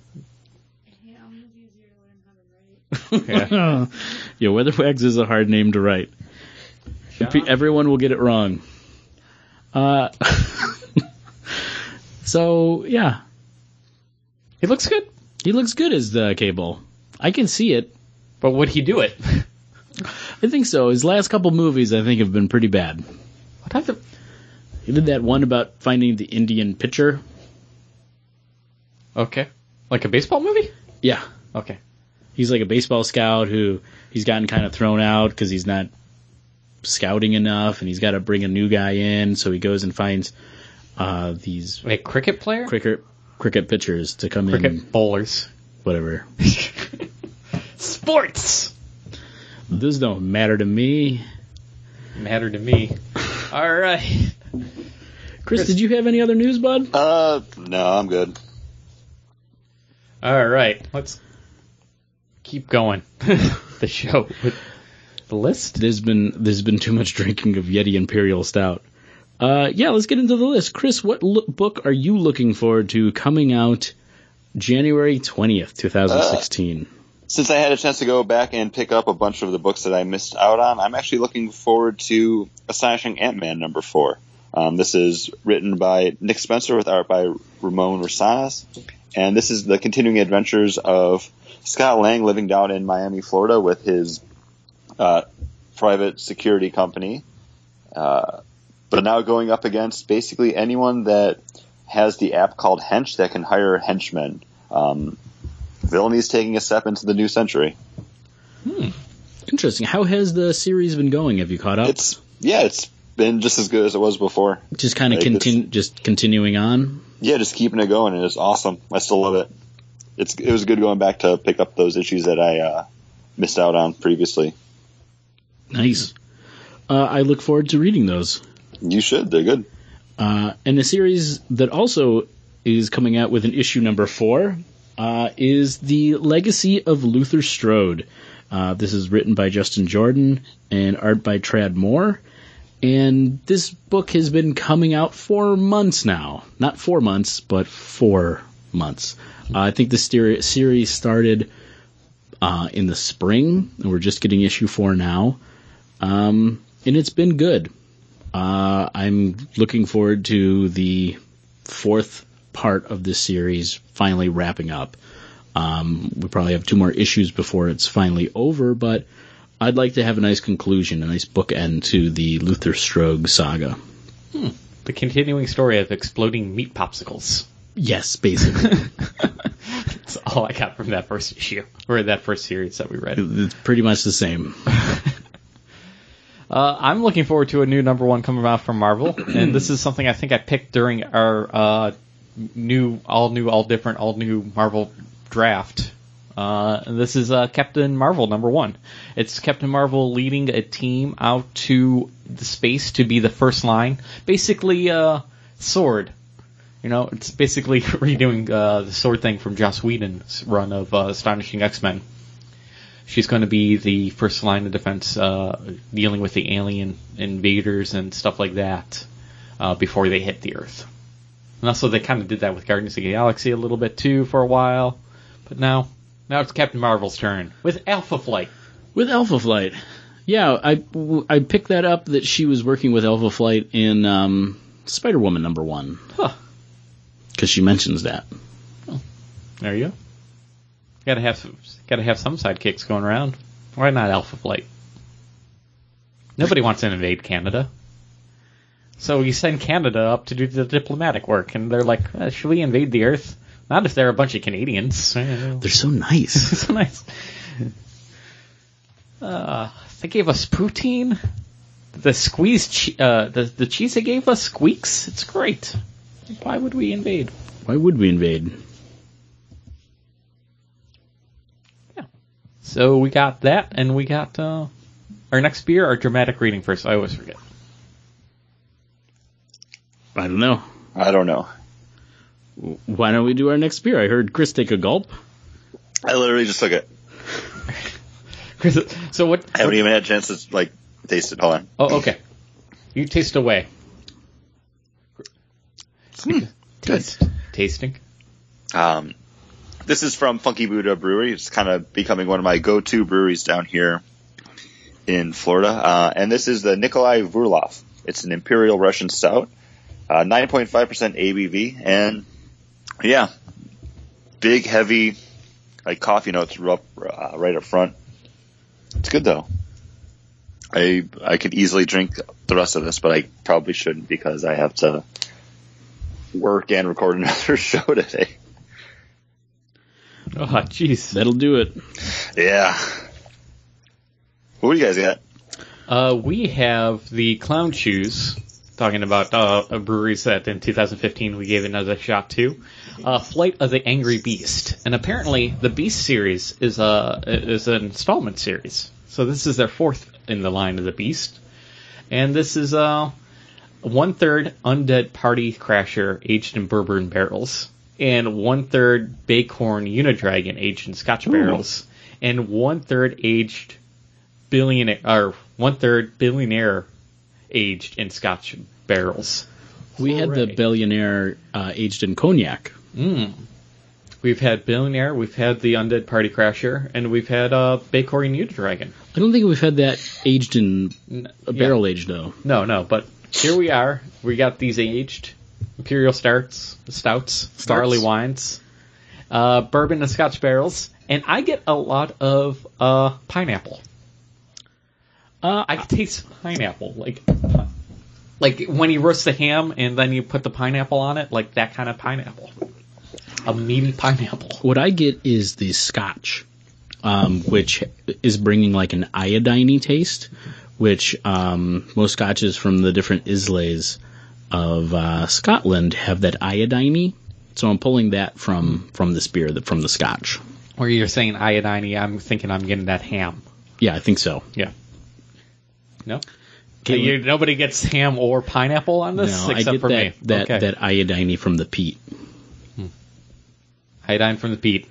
Yeah, I'm gonna be easier learn how to write. Yeah. yeah, Weatherwax is a hard name to write. Everyone will get it wrong. Uh, so yeah, He looks good, he looks good as the Cable. I can see it. but would he do it? I think so. His last couple movies, I think, have been pretty bad. What type of? He did that one about finding the Indian pitcher. Okay, like a baseball movie? Yeah, Okay. he's like a baseball scout who he's gotten kind of thrown out because he's not scouting enough, and he's got to bring a new guy in. So he goes and finds uh, these A cricket player? cricket cricket pitchers to come in. cricket bowlers. Whatever. Sports This don't matter to me. matter to me. All right. Chris, did you have any other news, bud? Uh, no, I'm good. All right. Let's keep going. the show with the list. There's been there's been too much drinking of Yeti Imperial Stout. Uh, yeah, let's get into the list. Chris, what lo- book are you looking forward to coming out January twentieth, two thousand sixteen? Since I had a chance to go back and pick up a bunch of the books that I missed out on, I'm actually looking forward to Astonishing Ant-Man number four. Um, this is written by Nick Spencer with art by Ramon Rosanas, and this is the continuing adventures of Scott Lang living down in Miami, Florida, with his uh, private security company, uh, but now going up against basically anyone that has the app called Hench that can hire henchmen. Um, Villainy is taking a step into the new century. Interesting. How has the series been going? Have you caught up? It's yeah, it's been just as good as it was before. just kind of like continu- just continuing on. Yeah, just keeping it going, and it's awesome. I still love it. It's it was good going back to pick up those issues that I uh, missed out on previously. Nice. Uh, I look forward to reading those. You should. They're good. Uh, and a series that also is coming out with an issue number four uh, is The Legacy of Luther Strode. Uh, this is written by Justin Jordan and art by Tradd Moore. And this book has been coming out for months now. Not four months, but four months. Uh, I think the series started uh, in the spring, and we're just getting issue four now. Um, and it's been good. Uh, I'm looking forward to the fourth part of this series finally wrapping up. Um, we probably have two more issues before it's finally over, but I'd like to have a nice conclusion, a nice bookend to the Luther Strode saga. The continuing story of exploding meat popsicles. Yes, basically. That's all I got from that first issue or that first series that we read. it's pretty much the same. Uh, I'm looking forward to a new number one coming out from Marvel, and this is something I think I picked during our uh, new, all new, all different, all new Marvel draft. Uh, this is uh, Captain Marvel number one. It's Captain Marvel leading a team out to the space to be the first line, basically uh, Sword. You know, it's basically redoing uh, the Sword thing from Joss Whedon's run of uh, Astonishing X Men she's going to be the first line of defense uh, dealing with the alien invaders and stuff like that uh, before they hit the Earth. And also, they kind of did that with Guardians of the Galaxy a little bit too for a while. But now, now it's Captain Marvel's turn with Alpha Flight. With Alpha Flight. Yeah, I, I picked that up that she was working with Alpha Flight in um, Spider Woman number one. Huh. Because she mentions that. There you go. Gotta have some, gotta have some sidekicks going around. Why not Alpha Flight? Nobody wants to invade Canada. So you send Canada up to do the diplomatic work, and they're like, uh, should we invade the Earth? Not if they're a bunch of Canadians. They're so nice. so nice. Uh, they gave us poutine. The squeeze, che- uh, the the cheese they gave us squeaks. It's great. Why would we invade? Why would we invade? So we got that, and we got uh, our next beer, our dramatic reading first. I always forget. I don't know. I don't know. Why don't we do our next beer? I heard Chris take a gulp. I literally just took it. Chris, so what? I haven't even had a chance to like taste it. Hold on. Oh, okay. You taste away. Taste. Tasting. Um, this is from Funky Buddha Brewery. It's kind of becoming one of my go-to breweries down here in Florida. Uh, and this is the Nikolai Vorlauf. It's an Imperial Russian Stout, uh, 9.5% ABV, and yeah, big, heavy, like coffee notes up, uh, right up front. It's good though. I I could easily drink the rest of this, but I probably shouldn't because I have to work and record another show today. Oh, jeez. That'll do it. Yeah. What do you guys got? Uh, we have the Clown Shoes, talking about uh, a breweries that in 2015 we gave another shot to. Uh, Flight of the Angry Beast, and apparently the Beast series is a is an installment series. So this is their fourth in the line of the Beast, and this is a one third undead party crasher aged in bourbon barrels, and one third Blaecorn Unidragon aged in Scotch barrels, and one third aged billionaire or one third billionaire aged in Scotch barrels. We had the billionaire uh, aged in cognac. Mm. We've had billionaire, we've had the undead party crasher, and we've had uh, Blaecorn Unidragon. I don't think we've had that aged in N- a yeah. barrel aged though. No, no, but here we are. We got these aged imperial stouts, stouts, barley wines, uh, bourbon and Scotch barrels, and I get a lot of uh, pineapple. Uh, I can taste pineapple, like like when you roast the ham and then you put the pineapple on it, like that kind of pineapple, a meaty pineapple. what I get is the Scotch, um, which is bringing like an iodine taste, which um, most Scotches from the different Islays of uh, Scotland have that iodine. So I'm pulling that from from this beer, from the Scotch. Or you're saying iodine, I'm thinking I'm getting that ham. Yeah, I think so. Yeah. No. You- nobody gets ham or pineapple on this no, except for that me. that okay. that iodine from the peat. iodine from the peat.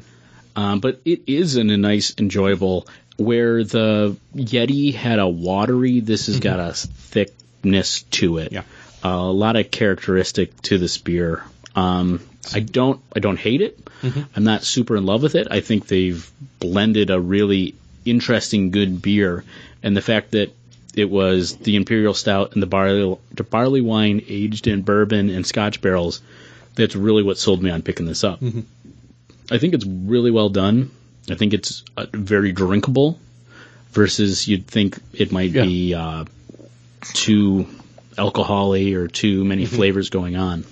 Um, but it is in a nice, enjoyable. Where the Yeti had a watery, this has got a thickness to it. Yeah. A lot of characteristic to this beer. Um, I don't, I don't hate it. I'm not super in love with it. I think they've blended a really interesting, good beer, and the fact that it was the imperial stout and the barley, the barley wine aged in bourbon and Scotch barrels. That's really what sold me on picking this up. I think it's really well done. I think it's uh, very drinkable versus you'd think it might Yeah. be uh, too alcoholy or too many flavors going on.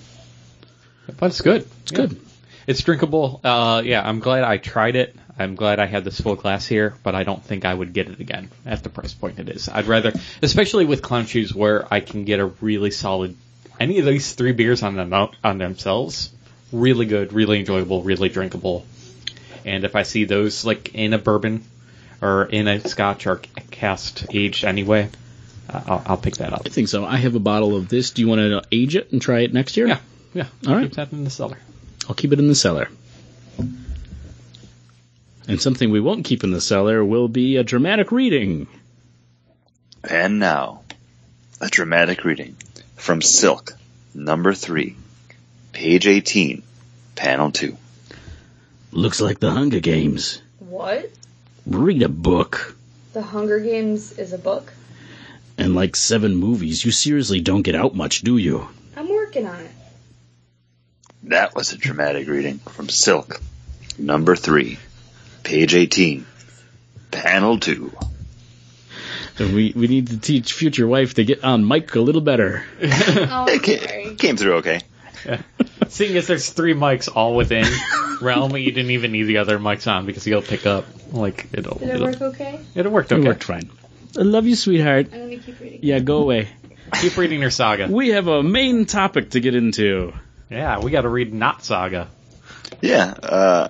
But it's good. It's good. It's drinkable. Uh, yeah, I'm glad I tried it. I'm glad I had this full glass here, but I don't think I would get it again at the price point it is. I'd rather, especially with clown shoes, where I can get a really solid. Any of these three beers on them on themselves, really good, really enjoyable, really drinkable. And if I see those like in a bourbon or in a Scotch or cast aged anyway, I'll, I'll pick that up. I think so. I have a bottle of this. Do you want to age it and try it next year? Yeah, yeah. All right. Keep that in the cellar. I'll keep it in the cellar. And something we won't keep in the cellar will be a dramatic reading. And now, a dramatic reading from Silk, number three, page 18, panel 2. Looks like the Hunger Games. What? Read a book. The Hunger Games is a book? And like seven movies, you seriously don't get out much, do you? I'm working on it. That was a dramatic reading from Silk, number 3, page 18, panel 2. And we, we need to teach future wife to get on mic a little better. Oh, It ca- sorry. came through okay. Seeing as there's three mics all within realm, you didn't even need the other mics on because you'll pick up like it'll Did it it'll, work okay? it'll work It okay. worked fine. I love you, sweetheart. I'm gonna keep reading. Yeah, go away. Keep reading your saga. We have a main topic to get into. Yeah, we got to read not saga. Yeah, uh,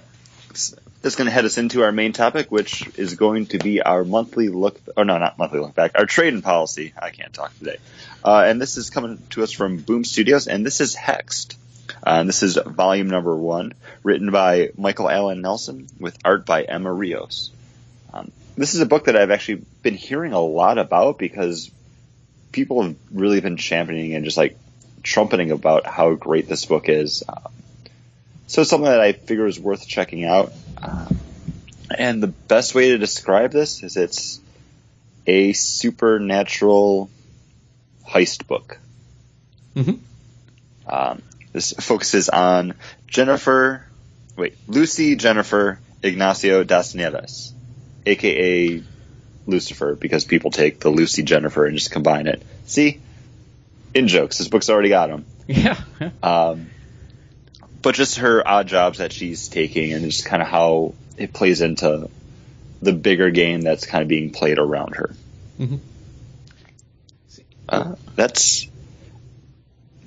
s- that's going to head us into our main topic, which is going to be our monthly look, or no, not monthly look back, our trade and policy. I can't talk today. Uh, and this is coming to us from Boom Studios, and this is Hexed. Uh, and this is volume number one, written by Michael Alan Nelson with art by Emma Rios. This is a book that I've actually been hearing a lot about because people have really been championing and just like trumpeting about how great this book is. Um, so it's something that I figure is worth checking out. Um, and the best way to describe this is it's a supernatural heist book. Mhm. Um, this focuses on Jennifer, wait, Lucy Jennifer Ignacio das Nieves, aka Lucifer, because people take the Lucy Jennifer and just combine it. See? In jokes. This book's already got them. Yeah. Um, but just her odd jobs that she's taking and just kind of how it plays into the bigger game that's kind of being played around her. Mhm. Uh, that's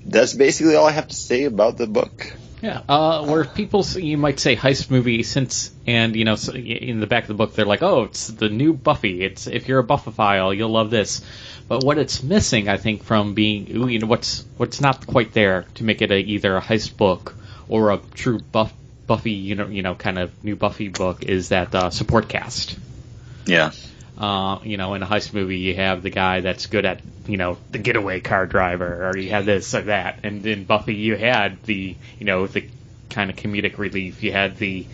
that's basically all I have to say about the book. Yeah, uh, where people you might say heist movie since and you know in the back of the book they're like oh it's the new Buffy. It's if you're a Buffophile you'll love this, but what it's missing I think from being you know what's what's not quite there to make it a, either a heist book or a true Buff, Buffy you know you know kind of new Buffy book is that uh, support cast. Yeah, Uh, you know, in a heist movie, you have the guy that's good at, you know, the getaway car driver, or you have this or that. And in Buffy, you had the, you know, the kind of comedic relief. You had the,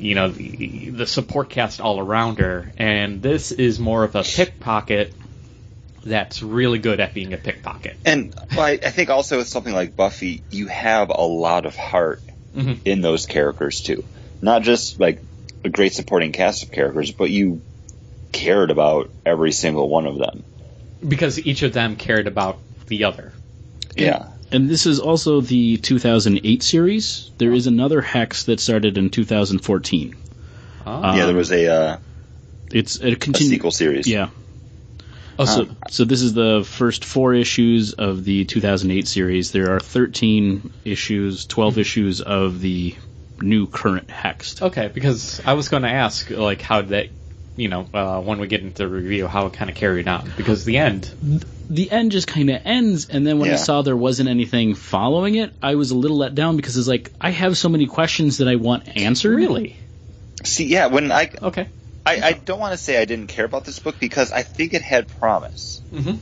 you know, the, the support cast all around her. And this is more of a pickpocket that's really good at being a pickpocket. and well, I, I think also with something like Buffy, you have a lot of heart Mhm. in those characters too. Not just like a great supporting cast of characters, but you cared about every single one of them. Because each of them cared about the other. Yeah. And this is also the 2008 series. There is another Hex that started in 2014. Oh. yeah, there was a, uh, It's a a sequel series. Yeah. Oh, so, Um, so this is the first four issues of the 2008 series. There are 13 issues, 12 issues of the new current Hexed. Okay, because I was going to ask, like, how did that, you know, uh, when we get into the review, how it kind of carried on. Because the end, The end just kind of ends, and then when I saw there wasn't anything following it, I was a little let down because it's like I have so many questions that I want answered. really? See, yeah, when I, Okay. I, I don't want to say I didn't care about this book because I think it had promise. Mhm.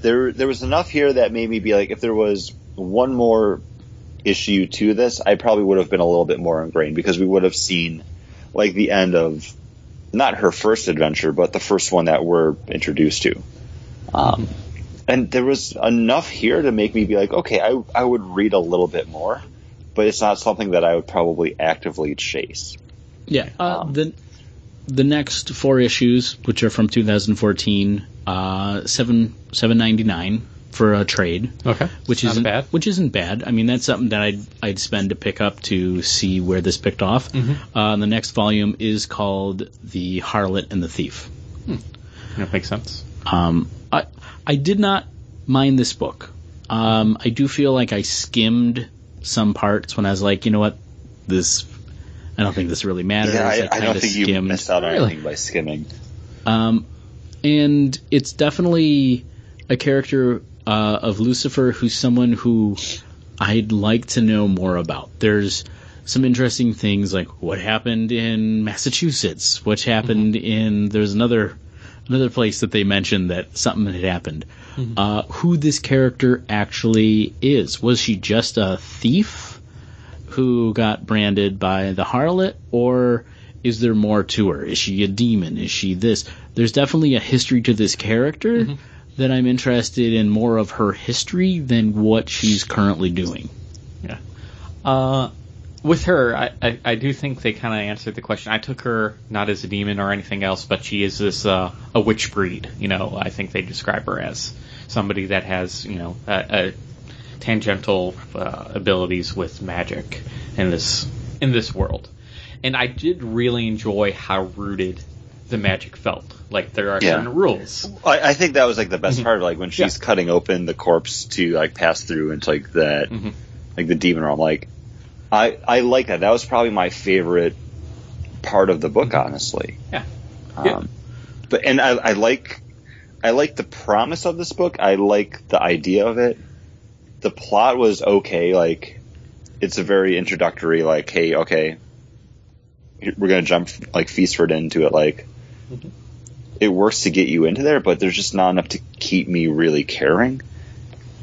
There, there was enough here that made me be like, if there was one more issue to this, I probably would have been a little bit more ingrained because we would have seen, like, the end of not her first adventure, but the first one that we're introduced to. Um, and there was enough here to make me be like, okay, I, I would read a little bit more, but it's not something that I would probably actively chase. Yeah. Uh, Um, the the next four issues, which are from 2014, uh, seven seven ninety nine for a trade, Okay. which Not isn't bad. Which isn't bad. I mean, that's something that I'd I'd spend to pick up to see where this picked off. Mm-hmm. Uh, the next volume is called The Harlot and the Thief. That makes sense. Um, I I did not mind this book. Um, I do feel like I skimmed some parts when I was like, you know what, this. I don't think this really matters. Yeah, I, I kinda don't think you skimmed. missed out on Really? anything by skimming. Um, and it's definitely a character uh, of Lucifer who's someone who I'd like to know more about. There's some interesting things like what happened in Massachusetts, what happened in there's another another place that they mentioned that something had happened. Uh, who this character actually is? Was she just a thief? who got branded by the harlot, or is there more to her? Is she a demon? Is she this? There's definitely a history to this character that I'm interested in more of her history than what she's currently doing. Uh, with her, I, I, I do think they kind of answered the question. I took her not as a demon or anything else, but she is this uh, a witch breed. You know, I think they describe her as somebody that has you know a, a tangential uh, abilities with magic in this in this world. And I did really enjoy how rooted the magic felt. Like there are Yeah. certain rules. I, I think that was like the best Mhm. part, like when she's Yeah. cutting open the corpse to like pass through into like that, Mhm. like the demon realm. Like, I I like that. That was probably my favorite part of the book, honestly. Yeah. Um, Yeah. But and I, I like I like the promise of this book. I like the idea of it. The plot was okay. Like, it's a very introductory. Like, hey, okay, we're gonna jump like Feastford into it. Like, It works to get you into there, but there's just not enough to keep me really caring.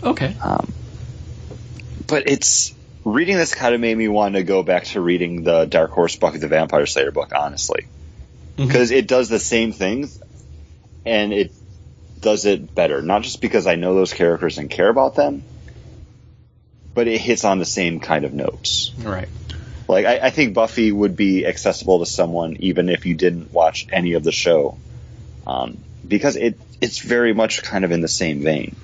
Okay. Um, but it's reading this kind of made me want to go back to reading the Dark Horse Buffy the Vampire Slayer book, honestly, because it does the same things, and it does it better. Not just because I know those characters and care about them, but it hits on the same kind of notes. Right. Like I, I think Buffy would be accessible to someone even if you didn't watch any of the show, um, because it it's very much kind of in the same vein.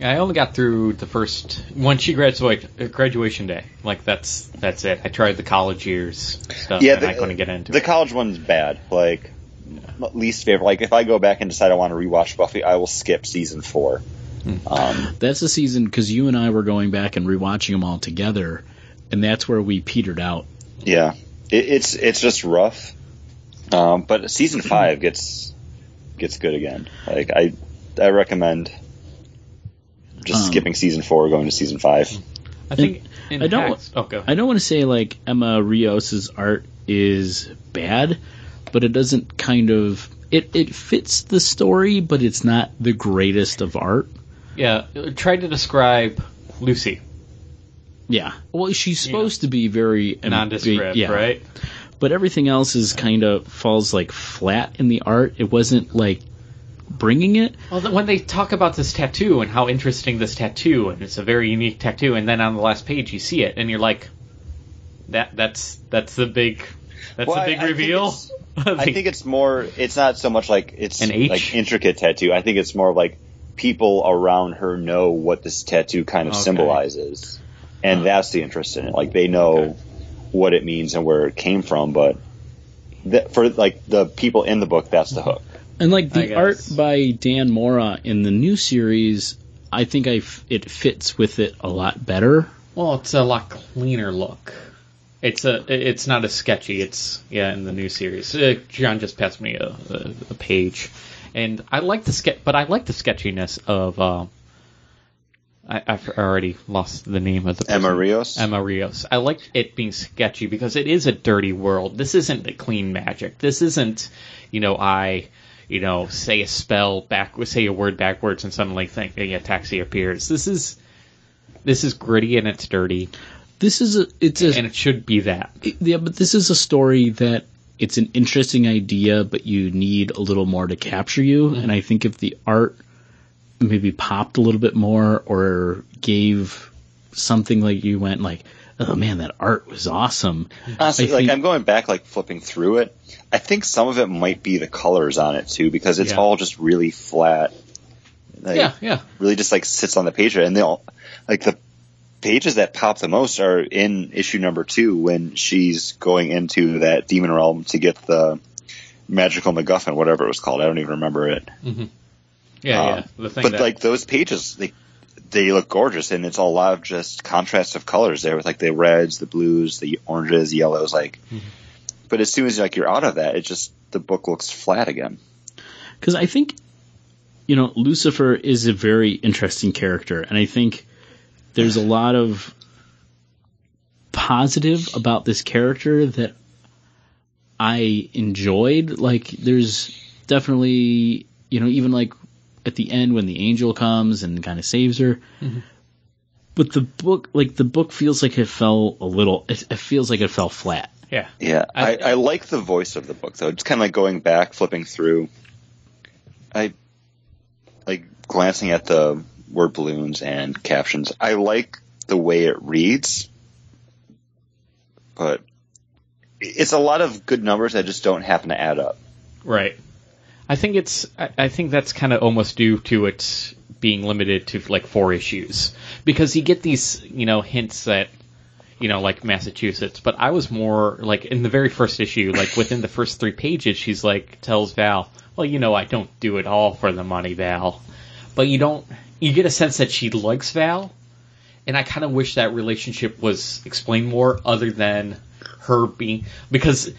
I only got through the first when she graduate uh, graduation day. Like that's that's it. I tried the college years stuff, Yeah, and the- I couldn't get into it. The it. college one's bad. Like least favorite. Like if I go back and decide I want to rewatch Buffy, I will skip season four. Um, That's the season because you and I were going back and rewatching them all together, and that's where we petered out. yeah, it, it's it's just rough. Um, but season five gets gets good again. Like I I recommend just Um, skipping season four, going to season five. I think in I don't- Hacks- oh, go. I don't want to say like Emma Rios's art is bad, but it doesn't kind of it it fits the story, but it's not the greatest of art. Yeah, try to describe Lucy. Yeah. Well, she's supposed to be very Nondescript, yeah. right? But everything else is kind of falls like flat in the art. It wasn't like bringing it. Well, when they talk about this tattoo and how interesting this tattoo, and it's a very unique tattoo, and then on the last page you see it, and you're like, that that's that's the big that's Well, the big I think reveal. it's- I think it's more. It's not so much like it's An H? like intricate tattoo. I think it's more like people around her know what this tattoo kind of Okay. symbolizes, and that's the interest in it. Like they know Okay. what it means and where it came from, but that, for like the people in the book, that's the hook. And like the art by Dan Mora in the new series, I think I f- it fits with it a lot better. well, it's a lot cleaner look. It's a it's not as sketchy. It's yeah in the new series. Uh, John just passed me a, a, a page, and I like the sketch, but I like the sketchiness of. Uh, I, I've already lost the name of the person. Emma Rios. Emma Rios. I like it being sketchy because it is a dirty world. This isn't the clean magic. This isn't, you know, I, you know, say a spell back, say a word backwards and suddenly think a taxi appears. This is, this is gritty and it's dirty, This is a it's a and it should be that. yeah, but this is a story that it's an interesting idea, but you need a little more to capture you. Mm-hmm. And I think if the art maybe popped a little bit more or gave something like you went like, oh man, that art was awesome. Uh, Honestly, like think- I'm going back, like flipping through it. I think some of it might be the colors on it too, because it's Yeah. all just really flat. Like, Yeah, yeah. really just like sits on the page and they all like the pages that pop the most are in issue number two when she's going into that demon realm to get the magical MacGuffin, whatever it was called. I don't even remember it. Mm-hmm. Yeah, Um, yeah. The thing but that, like those pages, they they look gorgeous, and it's a lot of just contrasts of colors there with like the reds, the blues, the oranges, yellows. Like, Mm-hmm. but as soon as like you're out of that, it just the book looks flat again. because I think you know Lucifer is a very interesting character, and I think there's a lot of positive about this character that I enjoyed. Like, there's definitely you know even like at the end when the angel comes and kind of saves her. Mm-hmm. but the book, like the book, feels like it fell a little. It, it feels like it fell flat. Yeah. Yeah, I, I- I like the voice of the book though. It's kind of like going back, flipping through. I like glancing at the word balloons and captions. I like the way it reads, but it's a lot of good numbers that just don't happen to add up. Right. I think it's. I, I think that's kind of almost due to its being limited to like four issues because you get these, you know, hints that, you know, like Massachusetts. But I was more like in the very first issue, like within the first three pages, she's like tells Val, "Well, you know, I don't do it all for the money, Val." But you don't. You get a sense that she likes Val, and I kind of wish that relationship was explained more, other than her being because.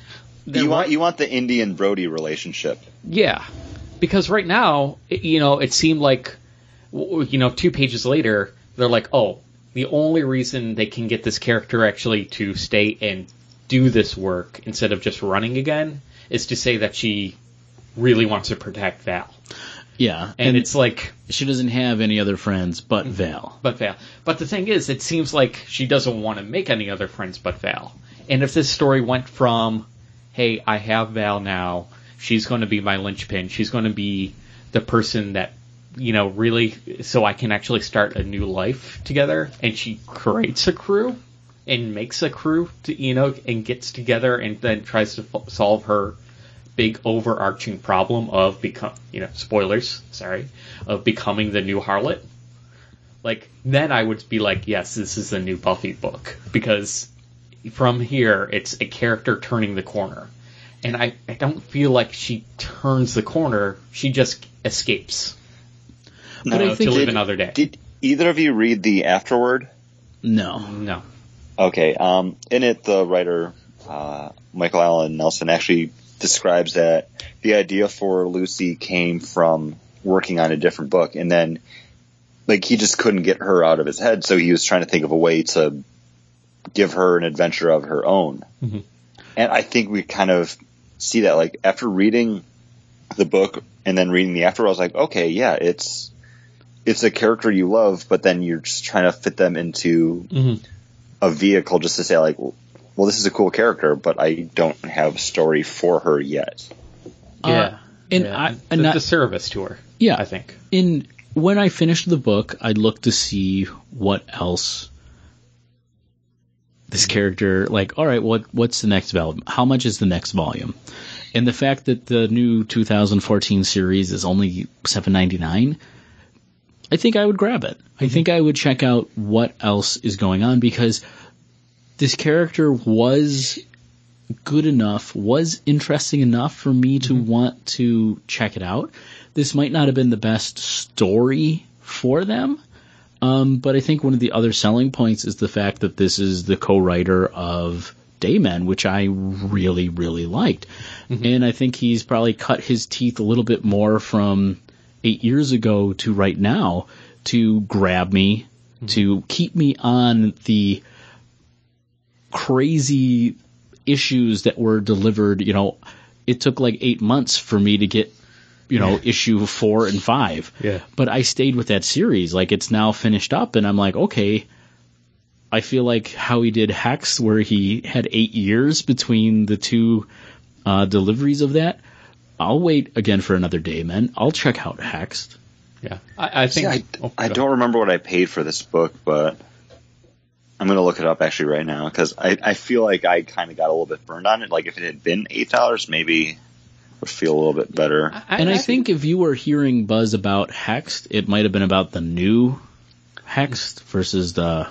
They're You want right- you want the Indian Brody relationship. yeah, because right now, it, you know, it seemed like, you know, two pages later, they're like, oh, the only reason they can get this character actually to stay and do this work instead of just running again is to say that she really wants to protect Val. Yeah, And, it's like, she doesn't have any other friends but mm-hmm. Val. but Val. But the thing is, it seems like she doesn't want to make any other friends but Val. And if this story went from, hey, I have Val now, she's going to be my linchpin, she's going to be the person that, you know, really, so I can actually start a new life together, and she creates a crew and makes a crew, to, you know, and gets together and then tries to f- solve her big overarching problem of become, you know, spoilers, sorry, of becoming the new harlot. Like then I would be like, yes, this is a new Buffy book. Because from here it's a character turning the corner, and I I don't feel like she turns the corner. She just escapes. But I think to live did- another day. Did either of you read the afterword? No, no. Okay. Um, in it, the writer uh, Michael Alan Nelson actually describes that the idea for Lucy came from working on a different book, and then like he just couldn't get her out of his head, so he was trying to think of a way to give her an adventure of her own. Mhm. And I think we kind of see that like after reading the book and then reading the afterword, I was like, okay, yeah, it's it's a character you love, but then you're just trying to fit them into Mhm. a vehicle just to say like, well, this is a cool character, but I don't have a story for her yet. Yeah. and yeah. I- the, I- the service to her. Yeah. I think. in when I finished the book, I looked to see what else this character like. All right, what what's the next volume? How much is the next volume? And the fact that the new 2014 series is only 7.99, I think I would grab it. I mm-hmm. think I would check out what else is going on because this character was good enough, was interesting enough for me to mm-hmm. want to check it out. This might not have been the best story for them, um, but I think one of the other selling points is the fact that this is the co-writer of Day Men, which I really, really liked. And I think he's probably cut his teeth a little bit more from eight years ago to right now to grab me, to keep me on the crazy issues that were delivered. You know, it took like eight months for me to get, you know, issue four and five. Yeah. But I stayed with that series. Like it's now finished up, and I'm like, okay. I feel like how he did Hex, where he had eight years between the two uh, deliveries of that. I'll wait again for another day, man. I'll check out Hexed. Yeah. I, I See, think. I, oh, I don't remember what I paid for this book, but I'm going to look it up actually right now because I, I feel like I kind of got a little bit burned on it. Like if it had been eight dollars, maybe it would feel a little bit better. And I think if you were hearing buzz about Hexed, it might have been about the new Hexed versus the.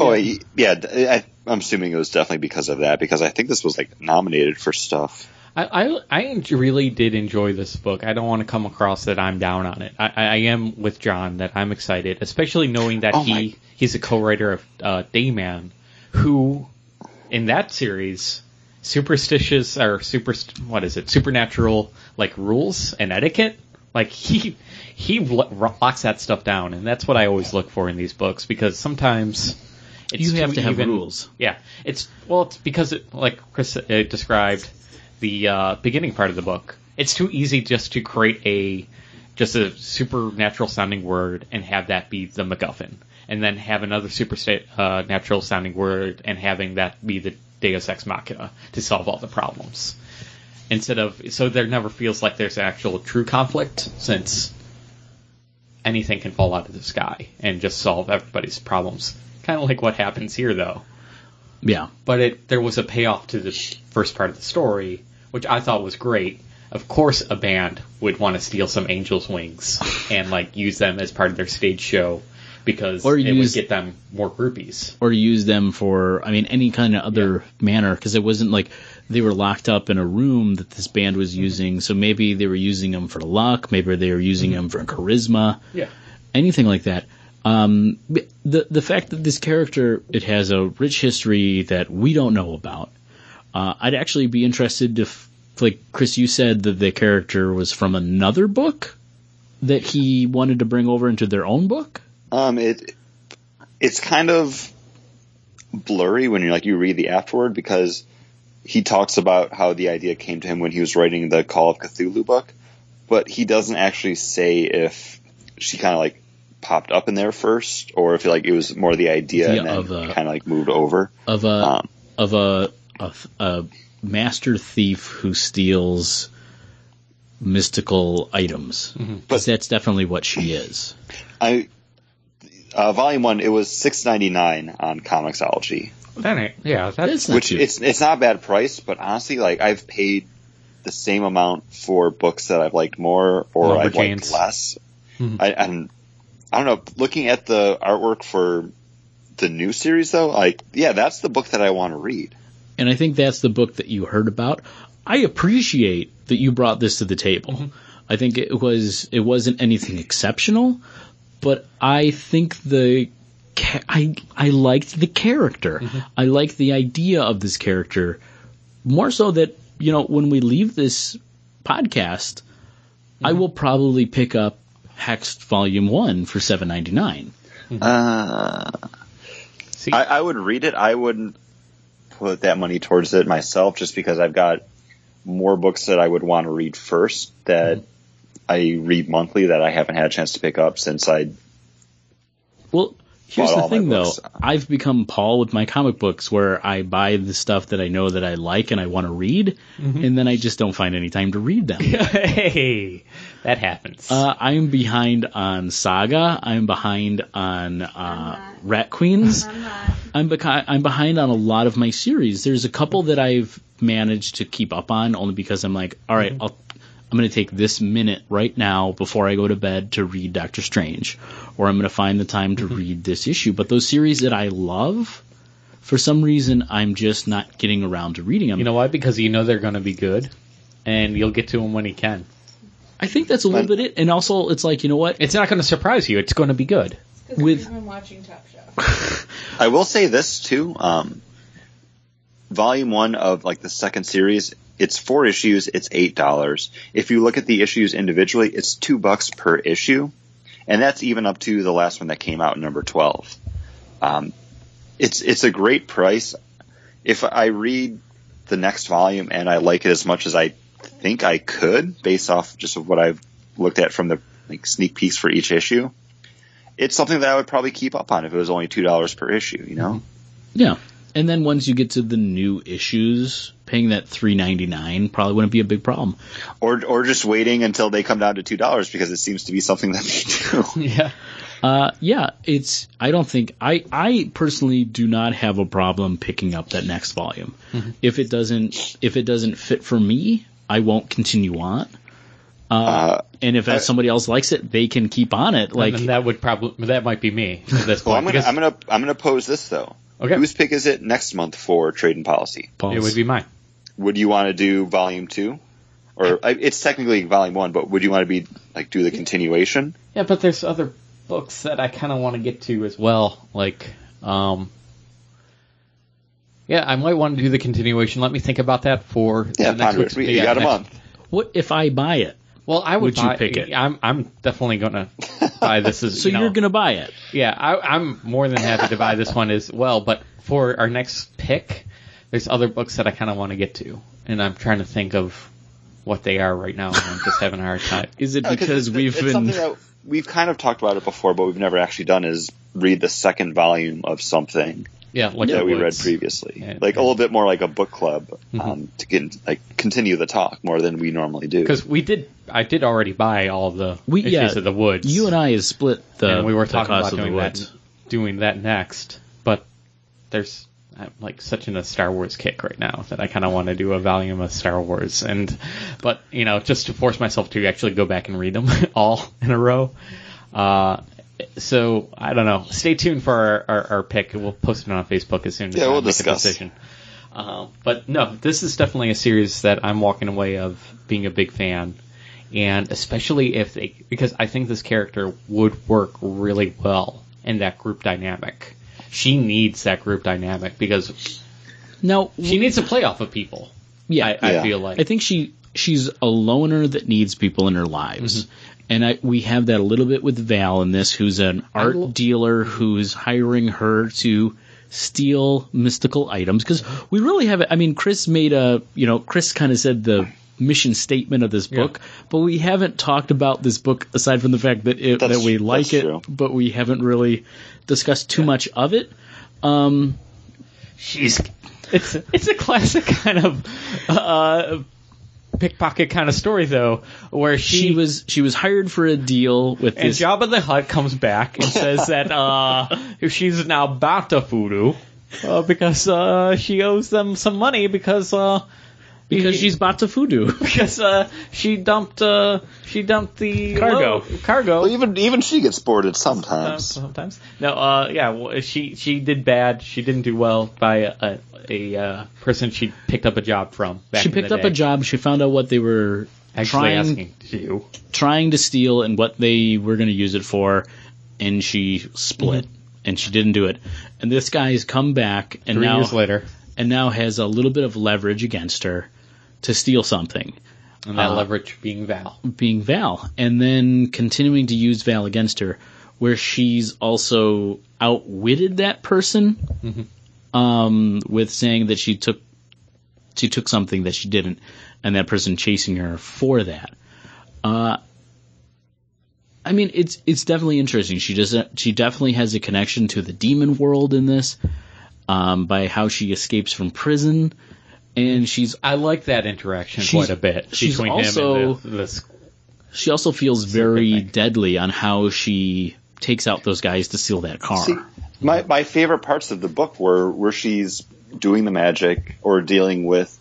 Oh I- yeah, I, am assuming it was definitely because of that because I think this was like nominated for stuff. I, I I really did enjoy this book. I don't want to come across that I'm down on it. I, I I am with John that I'm excited, especially knowing that Oh he my- he's a co-writer of uh, Day Men, who in that series superstitious or super what is it supernatural like rules and etiquette like he he locks that stuff down and that's what I always look for in these books because sometimes it's You have to have even- rules. yeah, it's well, it's because it, like Chris uh, described the uh, beginning part of the book. It's too easy just to create a just a supernatural sounding word and have that be the MacGuffin. and then have another super sta- uh, natural sounding word and having that be the Deus Ex Machina to solve all the problems. Instead of so there never feels like there's actual true conflict since anything can fall out of the sky and just solve everybody's problems. Kind of like what happens here though Yeah. but it there was a payoff to the first part of the story, which I thought was great. Of course, a band would want to steal some angels' wings and like use them as part of their stage show because Or it use- would get them more groupies. Or use them for, I mean, any kind of other manner, because it wasn't like they were locked up in a room that this band was using. So maybe they were using them for luck. Maybe they were using them for charisma. Yeah, anything like that. Um, the the fact that this character it has a rich history that we don't know about. Uh, I'd actually be interested if, like Chris, you said that the character was from another book that he wanted to bring over into their own book. Um, it it's kind of blurry when you like you read the afterword because he talks about how the idea came to him when he was writing the Fall of Cthulhu book, but he doesn't actually say if she kind of like popped up in there first or if like it was more the idea Yeah, and then of, uh, kind of like moved over. of a Um, of a, a a master thief who steals mystical items. But- But that's definitely what she is. I uh, volume one it was six ninety nine on Comixology. that ain't, yeah, that's It's not which too- it's it's not a bad price, but honestly, like I've paid the same amount for books that I've liked more or I've liked Lumberjanes. less. Mhm. I, and I don't know. Looking at the artwork for the new series, though, like yeah, that's the book that I want to read. and I think that's the book that you heard about. I appreciate that you brought this to the table. I think it was it wasn't anything exceptional, but I think the I I liked the character. Mm-hmm. I liked the idea of this character more so that you know when we leave this podcast, I mm-hmm. will probably pick up Hex Volume One for seven ninety nine. Mm-hmm. Uh, See, I, I would read it. I wouldn't put that money towards it myself, just because I've got more books that I would want to read first that I read monthly that I haven't had a chance to pick up since I Well, here's the all thing though. I've become Paul with my comic books where I buy the stuff that I know that I like and I want to read, Mm-hmm. and then I just don't find any time to read them. hey, that happens. Uh, I'm behind on Saga. I'm behind on uh. Rat Queens. I'm beca- I'm behind on a lot of my series. There's a couple that I've managed to keep up on only because I'm like, all right, I'll, I'm going to take this minute right now before I go to bed to read Doctor Strange, or I'm going to find the time to read this issue. But those series that I love, for some reason, I'm just not getting around to reading them. you know why? Because you know they're going to be good, and you'll get to them when you can. I think that's a little bit it. And also, it's like, you know what? It's not going to surprise you. It's going to be good. Because With- we've been watching Top Chef. I will say this too. Um, volume one of like the second series, it's four issues. It's eight dollars. If you look at the issues individually, it's two bucks per issue, and that's even up to the last one that came out, in number twelve. Um, it's it's a great price. If I read the next volume and I like it as much as I think I could, based off just of what I've looked at from the like sneak peeks for each issue, it's something that I would probably keep up on if it was only two dollars per issue. You know. Yeah. And then once you get to the new issues, paying that three ninety nine probably wouldn't be a big problem. or or just waiting until they come down to two dollars because it seems to be something that they do. Yeah. Uh, yeah, it's. I don't think I. I personally do not have a problem picking up that next volume. If it doesn't, if it doesn't fit for me, I won't continue on. Uh, Uh, and if I- somebody else likes it, they can keep on it. Like, and that would probably that might be me at this well. I'm gonna because I'm gonna I'm gonna pose this though. Okay. Whose pick is it next month for trade and policy? Paul's- it would be mine. Would you want to do volume two, or it's technically volume one, but would you want to be like do the continuation? Yeah, but there's other books that I kind of want to get to as well. Like, um, yeah, I might want to do the continuation. Let me think about that for Yeah, the next ponder it. week's- We- you yeah, got a month. what if I buy it? Well, I would, Would you buy, pick it? I'm I'm definitely gonna buy this as So you know, you're gonna buy it? Yeah, I, I'm more than happy to buy this one as well. But for our next pick, there's other books that I kind of want to get to, and I'm trying to think of what they are right now, and I'm just having a hard time. Is it 'cause because it's- we've it's been something that we've kind of talked about it before, but we've never actually done is read the second volume of something Yeah, like that we read previously, Yeah. like a little bit more like a book club Mhm. um, to get like continue the talk more than we normally do. Because we did, I did already buy all the We- issues yeah, of the Woods. you and I has split the and we were talking about of doing that, doing that next. But there's I'm like such in a Star Wars kick right now that I kind of want to do a volume of Star Wars, and but you know just to force myself to actually go back and read them all in a row. Uh, so I don't know. Stay tuned for our, our, our pick. We'll post it on Facebook as soon as Yeah, I we'll make discuss. a decision. Uh, but no, this is definitely a series that I'm walking away of being a big fan, and especially if they because I think this character would work really well in that group dynamic. She needs that group dynamic because no, she needs to play off of people. yeah, I, I Yeah. feel like I think she she's a loner that needs people in her lives. Mm-hmm. And I, we have that a little bit with Val in this, who's an art lo- dealer who's hiring her to steal mystical items. Because we really have, I mean, Chris made a, you know, Chris kind of said the mission statement of this book, but we haven't talked about this book aside from the fact that it, That's- that we like it, true. but we haven't really discussed too much of it. Um, she's it's it's a classic kind of uh, pickpocket kind of story though, where she, she was she was hired for a deal with and this Jabba the Hutt comes back and says that uh, she's now Bata Fudu uh, because uh, she owes them some money because uh, because he- she's Batafudu. because uh, she dumped uh, she dumped the Cargo. lo- cargo. Well, even even she gets boarded Uh, sometimes. sometimes. No, uh, yeah, well, she she did bad. She didn't do well by a, a, a uh, person she picked up a job from. Back she in the picked up day. a job. She found out what they were Actually trying asking to do. trying to steal and what they were going to use it for, and she split. Mm-hmm. And she didn't do it. And this guy's come back and Three now years later, and now has a little bit of leverage against her to steal something, and that Uh, leverage being Val. being Val, and then continuing to use Val against her, where she's also outwitted that person um, with saying that she took she took something that she didn't, and that person chasing her for that. Uh, I mean, it's it's definitely interesting. She does she definitely has a connection to the demon world in this, um, by how she escapes from prison, and she's I like that interaction She's- quite a bit she's between also- him and the, this. she also feels very deadly on how she takes out those guys to steal that car. See, my my favorite parts of the book were where she's doing the magic or dealing with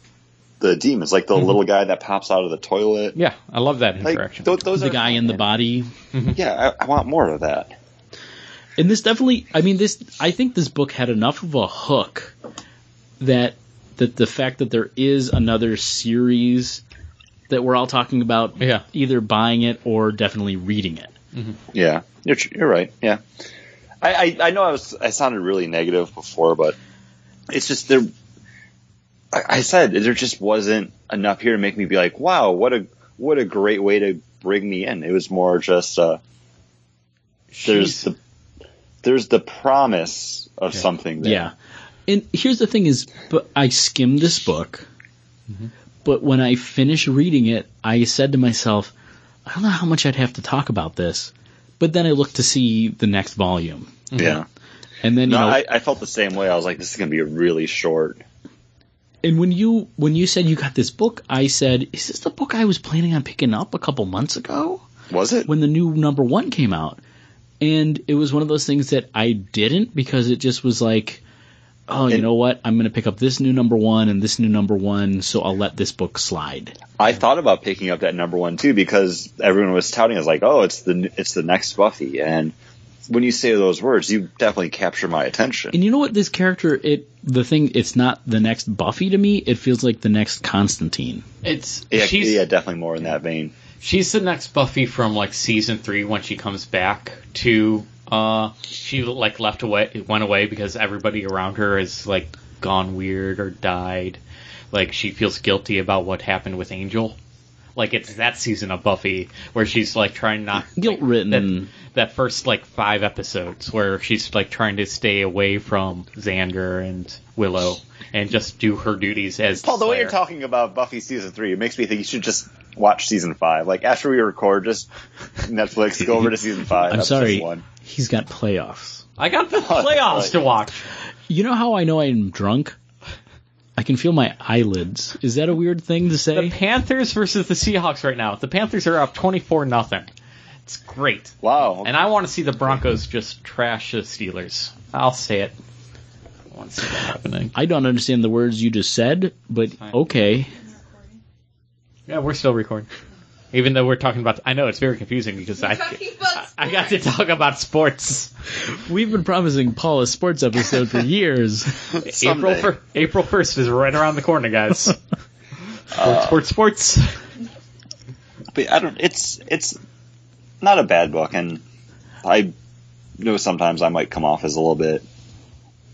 the demons, like the Mm-hmm. little guy that pops out of the toilet. Yeah, I love that Like interaction. those the are guy in the body. Yeah, I, I want more of that. And this definitely, I mean, this, I think this book had enough of a hook that, that the fact that there is another series that we're all talking about, Yeah. either buying it or definitely reading it. Yeah, you're you're right. Yeah, I, I I know I was I sounded really negative before, but it's just there. I, I said there just wasn't enough here to make me be like, wow, what a what a great way to bring me in. It was more just uh, there's She's- the there's the promise of Yeah. something there. Yeah. And here's the thing is, but I skimmed this book, but when I finished reading it, I said to myself, I don't know how much I'd have to talk about this. But then I looked to see the next volume. yeah. And then, you No, know, I, I felt the same way. I was like, this is going to be really short. And when you when you said you got this book, I said, "Is this the book I was planning on picking up a couple months ago Was it? when the new number one came out?" And it was one of those things that I didn't because it just was like, "Oh, you know what? I'm going to pick up this new number one and this new number one, so I'll let this book slide." I thought about picking up that number one too because everyone was touting. I was like, oh, it's the it's the next Buffy, and when you say those words, you definitely capture my attention. And you know what? This character, it the thing, it's not the next Buffy to me. It feels like the next Constantine. it's Yeah, she's yeah, definitely more in that vein. she's the next Buffy from like season three when she comes back to uh she like left away went away because everybody around her has like gone weird or died. Like she feels guilty about what happened with Angel. Like it's that season of Buffy where she's like trying not Guilt ridden. that, that first like five episodes where she's like trying to stay away from Xander and Willow and just do her duties as Paul, the way you're talking about Buffy season three, it makes me think you should just watch season five. Like after we record, just Netflix go over to season five. I'm sorry. One. He's got playoffs. I got the playoffs to watch. You know how I know I'm drunk? I can feel my eyelids. Is that a weird thing to say? The? Panthers versus the Seahawks right now. The Panthers are up 24 nothing. It's great. Wow. And I want to see the Broncos just trash the Steelers. I'll say it. I want to see that happening. I don't understand the words you just said, but okay. Yeah, we're still recording. Even though we're talking about, I know it's very confusing because I, talking about I got to talk about sports. We've been promising Paul a sports episode for years. April Someday. fir- April first is right around the corner, guys. sports, uh, sports, sports. but I don't. It's it's not a bad book, and I know sometimes I might come off as a little bit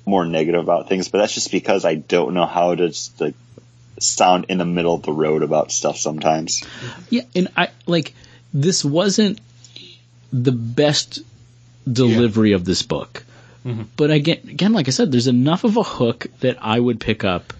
more negative about things, but that's just because I don't know how to just like sound in the middle of the road about stuff sometimes. Yeah, and I like this wasn't the best delivery of this book. Mm-hmm. But again, again, like I said, there's enough of a hook that I would pick up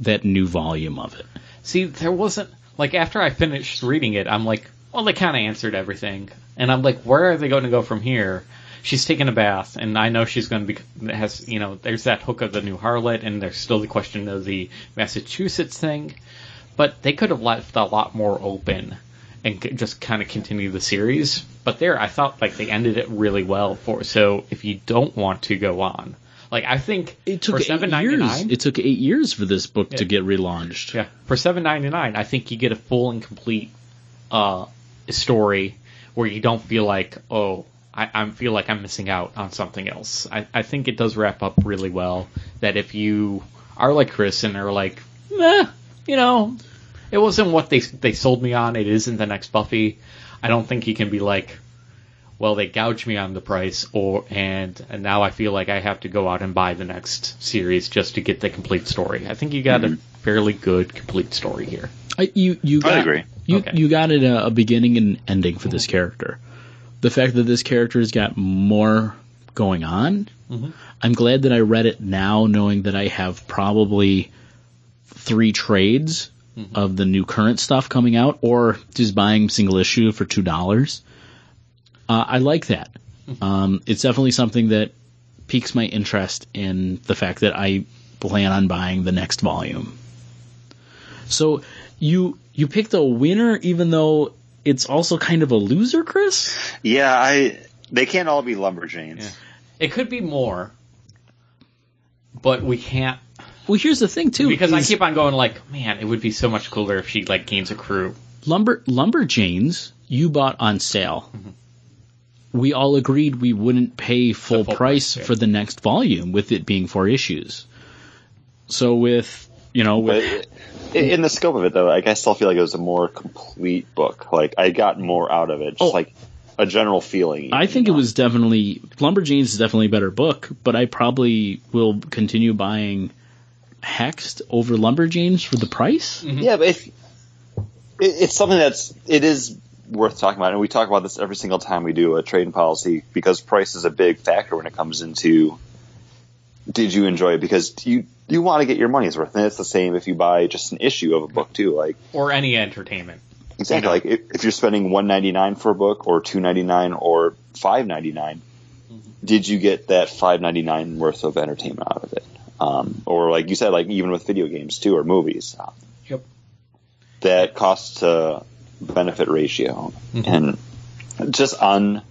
that new volume of it. See, there wasn't like after I finished reading it, I'm like, well, they kind of answered everything, and I'm like, where are they going to go from here? She's taking a bath, and I know she's going to be has you know, there's that hook of the new harlot, and there's still the question of the Massachusetts thing, but they could have left a lot more open and just kind of continue the series. But there, I thought like they ended it really well for. So if you don't want to go on, like I think It took for eight years. It took eight years for this book to get relaunched. yeah, for seven ninety nine, I think you get a full and complete uh, story where you don't feel like, oh, I, I feel like I'm missing out on something else. I, I think it does wrap up really well. That if you are like Chris and are like, meh, you know, it wasn't what they they sold me on. It isn't the next Buffy. I don't think you can be like, well, they gouged me on the price, or and and now I feel like I have to go out and buy the next series just to get the complete story. I think you got a mm-hmm. fairly good complete story here. I, you you got, agree. You Okay. you got it a, a beginning and ending for this mm-hmm. character. The fact that this character's got more going on, I'm glad that I read it now, knowing that I have probably three trades of the new current stuff coming out, or just buying single issue for two dollars. Uh, I like that. Um, it's definitely something that piques my interest in the fact that I plan on buying the next volume. So you you picked a winner, even though it's also kind of a loser, Chris. Yeah, I. They can't all be lumberjanes. Yeah. It could be more, but we can't Well, here's the thing too, because I keep on going like, man, it would be so much cooler if she like gains a crew. lumber lumberjanes you bought on sale. We all agreed we wouldn't pay full, Mm-hmm. full price price, yeah. for the next volume, with it being four issues. So with you know, with, in the scope of it, though, like I still feel like it was a more complete book. Like I got more out of it, just Oh. like a general feeling. I think you it was definitely Lumberjanes is definitely a better book, but I probably will continue buying Hexed over Lumberjanes for the price. Mm-hmm. Yeah, but if, it, it's something that's it is worth talking about, and we talk about this every single time we do a trading policy because price is a big factor when it comes into did you enjoy it because you you want to get your money's worth, and it's the same if you buy just an issue of a book too. Like Or any entertainment. exactly, You know. like if, if you're spending one ninety nine for a book or two ninety nine or five ninety did you get that five ninety nine worth of entertainment out of it? Um, or like you said, like even with video games too or movies. Um, Yep. that cost to benefit ratio and just on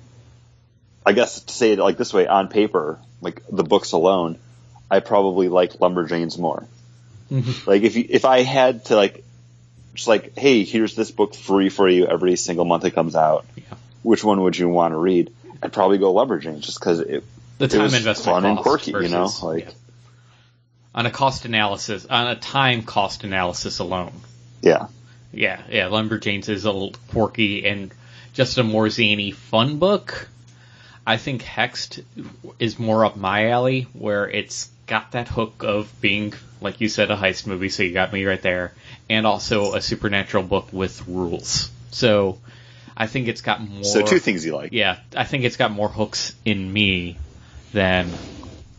I guess to say it like this way on paper like the books alone I probably like Lumberjanes more mm-hmm. like if you, if I had to like just like hey here's this book free for you every single month it comes out Yeah. which one would you want to read I'd probably go Lumberjanes just because it, The it was investment fun and quirky you know like yeah. on a cost analysis, on a time cost analysis alone. yeah Yeah, yeah. Lumberjanes is a little quirky and just a more zany, fun book. I think Hexed is more up my alley, where it's got that hook of being, like you said, a heist movie. So you got me right there, and also a supernatural book with rules. So I think it's got more. so two things you like Yeah, I think it's got more hooks in me than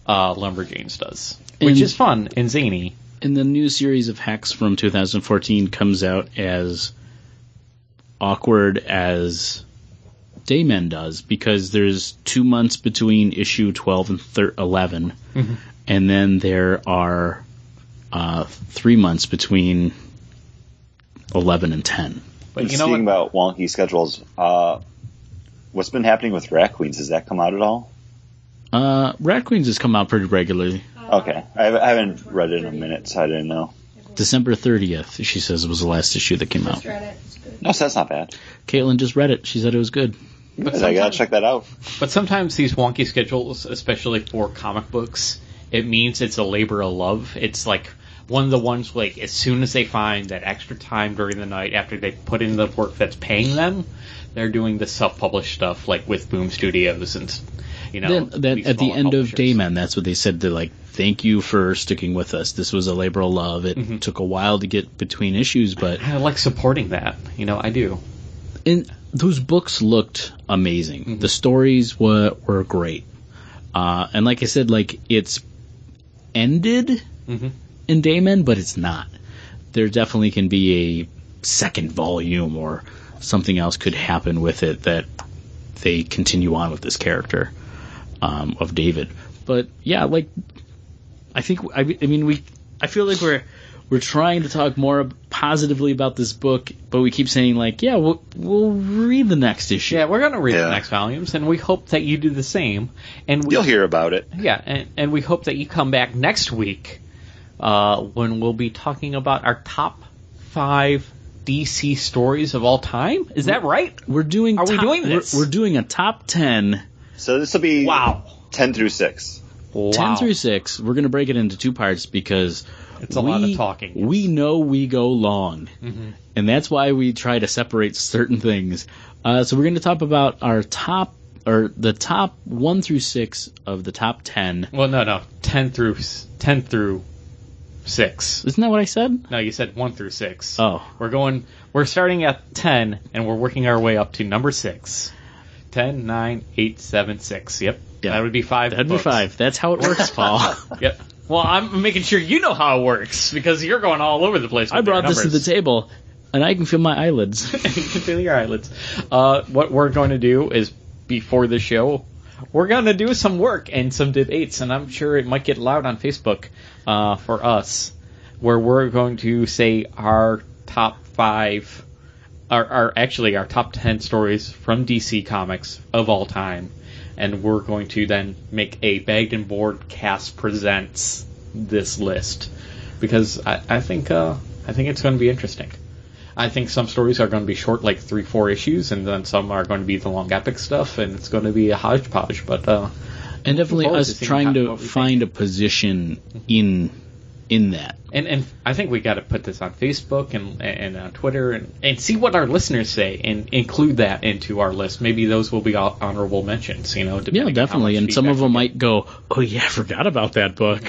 uh, Lumberjanes does, which And- is fun and zany. And the new series of Hex from 2014 comes out as awkward as Day Men does because there's two months between issue 12 and thir- 11, and then there are uh, three months between 11 and 10. But you know Speaking what? about wonky schedules, uh, what's been happening with Rat Queens? Has that come out at all? Uh, Rat Queens has come out pretty regularly. Okay, I, I haven't read it in a minute, so I didn't know. December 30th, she says, was the last issue that came out. Read it. It's good. No, so that's not bad. Caitlin just read it. She said it was good. But I gotta sometimes- check that out. But sometimes these wonky schedules, especially for comic books, it means it's a labor of love. It's like one of the ones like as soon as they find that extra time during the night after they put in the work that's paying them, they're doing the self-published stuff like with Boom Studios and you know. then, then at the smaller end of publishers. Day Men, that's what they said. They're like, "Thank you for sticking with us. This was a labor of love. It Mm-hmm. took a while to get between issues, but I like supporting that. You know, I do. and those books looked amazing. The stories were were great, uh, and like I said, like it's ended Mhm. in Day Men, but it's not. There definitely can be a second volume or something else could happen with it that they continue on with this character um, of David. But yeah, like I think I, I mean we I feel like we're we're trying to talk more positively about this book, but we keep saying like, yeah, we'll, we'll read the next issue. Yeah, we're gonna read Yeah. the next volumes, and we hope that you do the same. And we, You'll hear about it. Yeah, and, and we hope that you come back next week uh, when we'll be talking about our top five DC stories of all time. Is that right? We're doing. Are we top- doing we're- this? We're, doing a top ten. So this will be Wow. ten through six. 10 through 6 we're going to break it into two parts because It's a we, lot of talking, yes. we know we go long and that's why we try to separate certain things uh, so we're going to talk about our top or the top 1 through 6 of the top 10 Well, no, no, ten through ten through six. isn't that what i said No, you said one through six. oh We're going. We're starting at ten, and we're working our way up to number six. Ten, nine, eight, seven, six. Yep. Yeah. That would be five. that'd books. be 5 that's how it works paul Yep. Well, I'm making sure you know how it works because you're going all over the place. With i brought this to the table and i can feel my eyelids you can feel your eyelids. Uh, what we're going to do is before the show, we're going to do some work and some debates, and I'm sure it might get loud on Facebook uh, for us, where we're going to say our top five, our actually our top ten stories from DC Comics of all time, and we're going to then make a bagged and board cast presents this list because I, I think uh, I think it's going to be interesting. I think some stories are going to be short, like three, four issues, and then some are going to be the long epic stuff, and it's going to be a hodgepodge. But uh, and definitely us trying to find a position in in that and and I think we got to put this on Facebook and and on Twitter and and see what our listeners say and include that into our list. Maybe those will be honorable mentions. You know, yeah depending on how definitely and some of them might go oh yeah i forgot about that book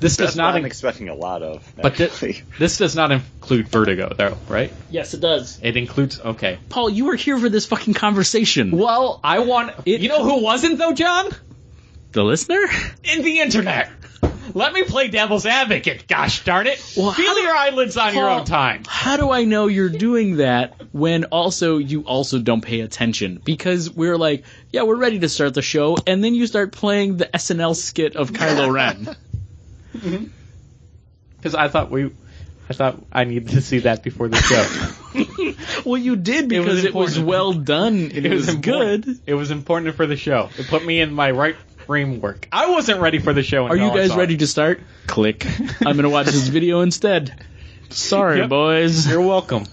This That's does not. I'm in- expecting a lot of. but thi- actually. this does not include Vertigo, though, right? yes it does It includes okay. Paul, you were here for this fucking conversation. Well, I want. It- you know who wasn't though, John? The listener? in the internet. Let me play devil's advocate. Gosh darn it! Well, Feel how- your eyelids on your own time. How do I know you're doing that when also you also don't pay attention? Because we're like, yeah, we're ready to start the show, and then you start playing the SNL skit of Kylo Ren. Mm-hmm. Because I thought we, I thought I needed to see that before the show. well, you did It was because it was, well done and it, was, important. good. It was important for the show. It put me in my right framework. I wasn't ready for the show. Are you guys ready to start? Click. I'm gonna watch this video instead. Sorry, Yep. boys. You're welcome.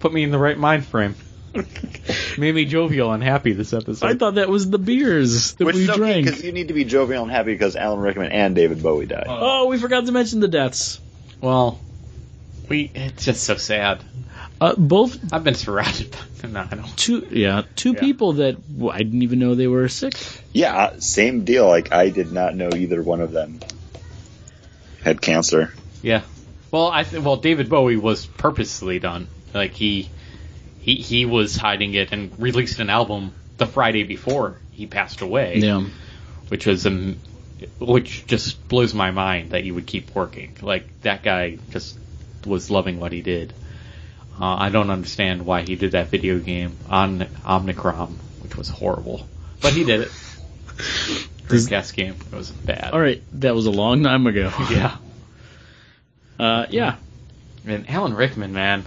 Put me in the right mind frame. Made me jovial and happy this episode. I thought that was the beers that Which we is okay drank. because you need to be jovial and happy because Alan Rickman and David Bowie died. Oh, we forgot to mention the deaths. well, we. It's just so sad. Uh, both I've been surrounded. by No, I don't. two, yeah, two Yeah. people that well, I didn't even know they were sick. Yeah, uh, same deal. Like I did not know either one of them had cancer. Yeah. Well, I th- well David Bowie was purposely done. Like he he he was hiding it and released an album the Friday before he passed away, Yeah, which was um, which just blows my mind that you would keep working. Like that guy just was loving what he did. Uh, I don't understand why he did that video game on Omikron, which was horrible, but he did it. Dreamcast game. It was bad. All right, that was a long time ago. Yeah. Uh, yeah. And Alan Rickman, man,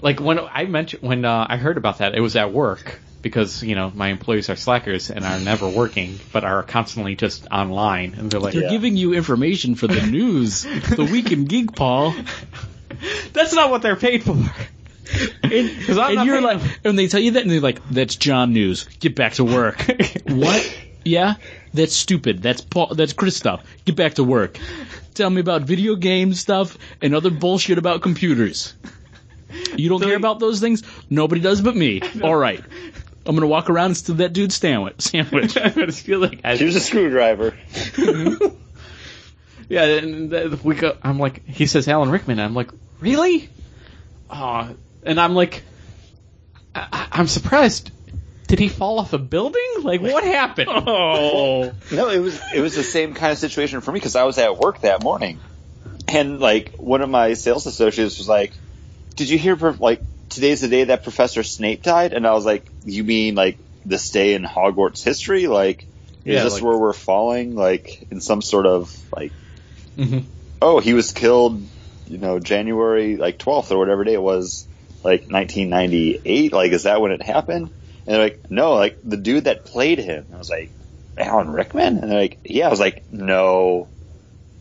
like when I mentioned when uh, I heard about that, it was at work because you know my employees are slackers and are never working, but are constantly just online, and they're like, They're Yeah. giving you information for the news, the weekend in geek, Paul. "That's not what they're paid for." And, Because I'm and you're paying like, them. and they tell you that, and they're like, "That's John News. Get back to work." what? Yeah, that's stupid. That's Paul. That's Chris stuff. Get back to work. Tell me about video game stuff and other bullshit about computers. You don't So- care about those things? Nobody does but me. All right. I'm gonna walk around and steal that dude's sandwich. Sandwich. I just feel like I, Here's a screwdriver. yeah. And we go. I'm like, he says Alan Rickman. I'm like, really? Oh, and I'm like, I, I- I'm surprised. Did he fall off a building? Like, what happened? oh. No, it was it was the same kind of situation for me because I was at work that morning, and like one of my sales associates was like, "Did you hear? Prof- Like today's the day that Professor Snape died?" And I was like, "You mean like this day in Hogwarts history? Like, is Yeah, this like- where we're falling? Like in some sort of like, Mhm. oh, he was killed, you know, January like twelfth or whatever day it was, like 1998. Like, is that when it happened?" And they're like, no, like the dude that played him. I was like, Alan Rickman? And they're like, yeah. I was like, no.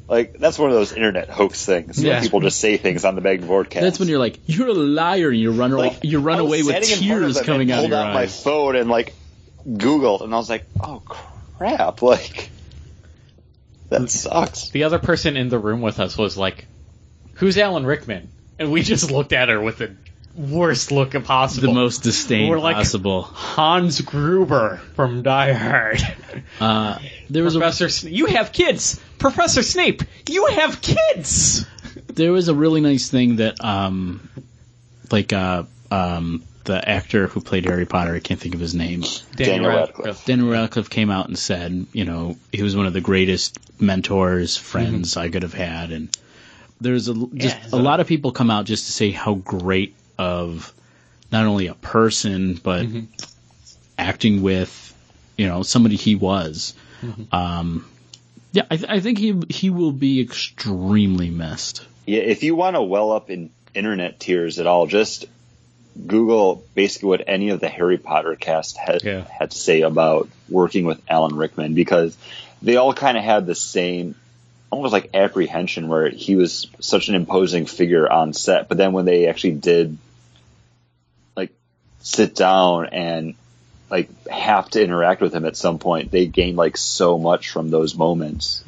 Like, that's one of those internet hoax things. Yeah. Where people just say things on the bag broadcast. That's when you're like, you're a liar, and you run away. Like, you run away with standing in front of tears them coming out of pulled your out my phone and like Googled, and I was like, oh crap! Like, that sucks. The other person in the room with us was like, "Who's Alan Rickman?" And we just looked at her with the worst look possible. The most disdain We're like- possible. Hans Gruber from Die Hard. Uh, there was a Professor, Sna- you have kids. Professor Snape, you have kids. there was a really nice thing that um like uh um the actor who played Harry Potter, I can't think of his name. Daniel Radcliffe. Daniel Radcliffe came out and said, you know, he was one of the greatest mentors, friends I could have had, and there's a just Yeah, a lot of people come out just to say how great of not only a person but acting with, you know, somebody he was. Um, yeah, I, th- I think he he will be extremely missed. Yeah, if you want to well up in internet tears at all, just Google basically what any of the Harry Potter cast had Yeah. had to say about working with Alan Rickman because they all kind of had the same almost like apprehension where he was such an imposing figure on set, but then when they actually did like sit down and like have to interact with him at some point, they gain like so much from those moments.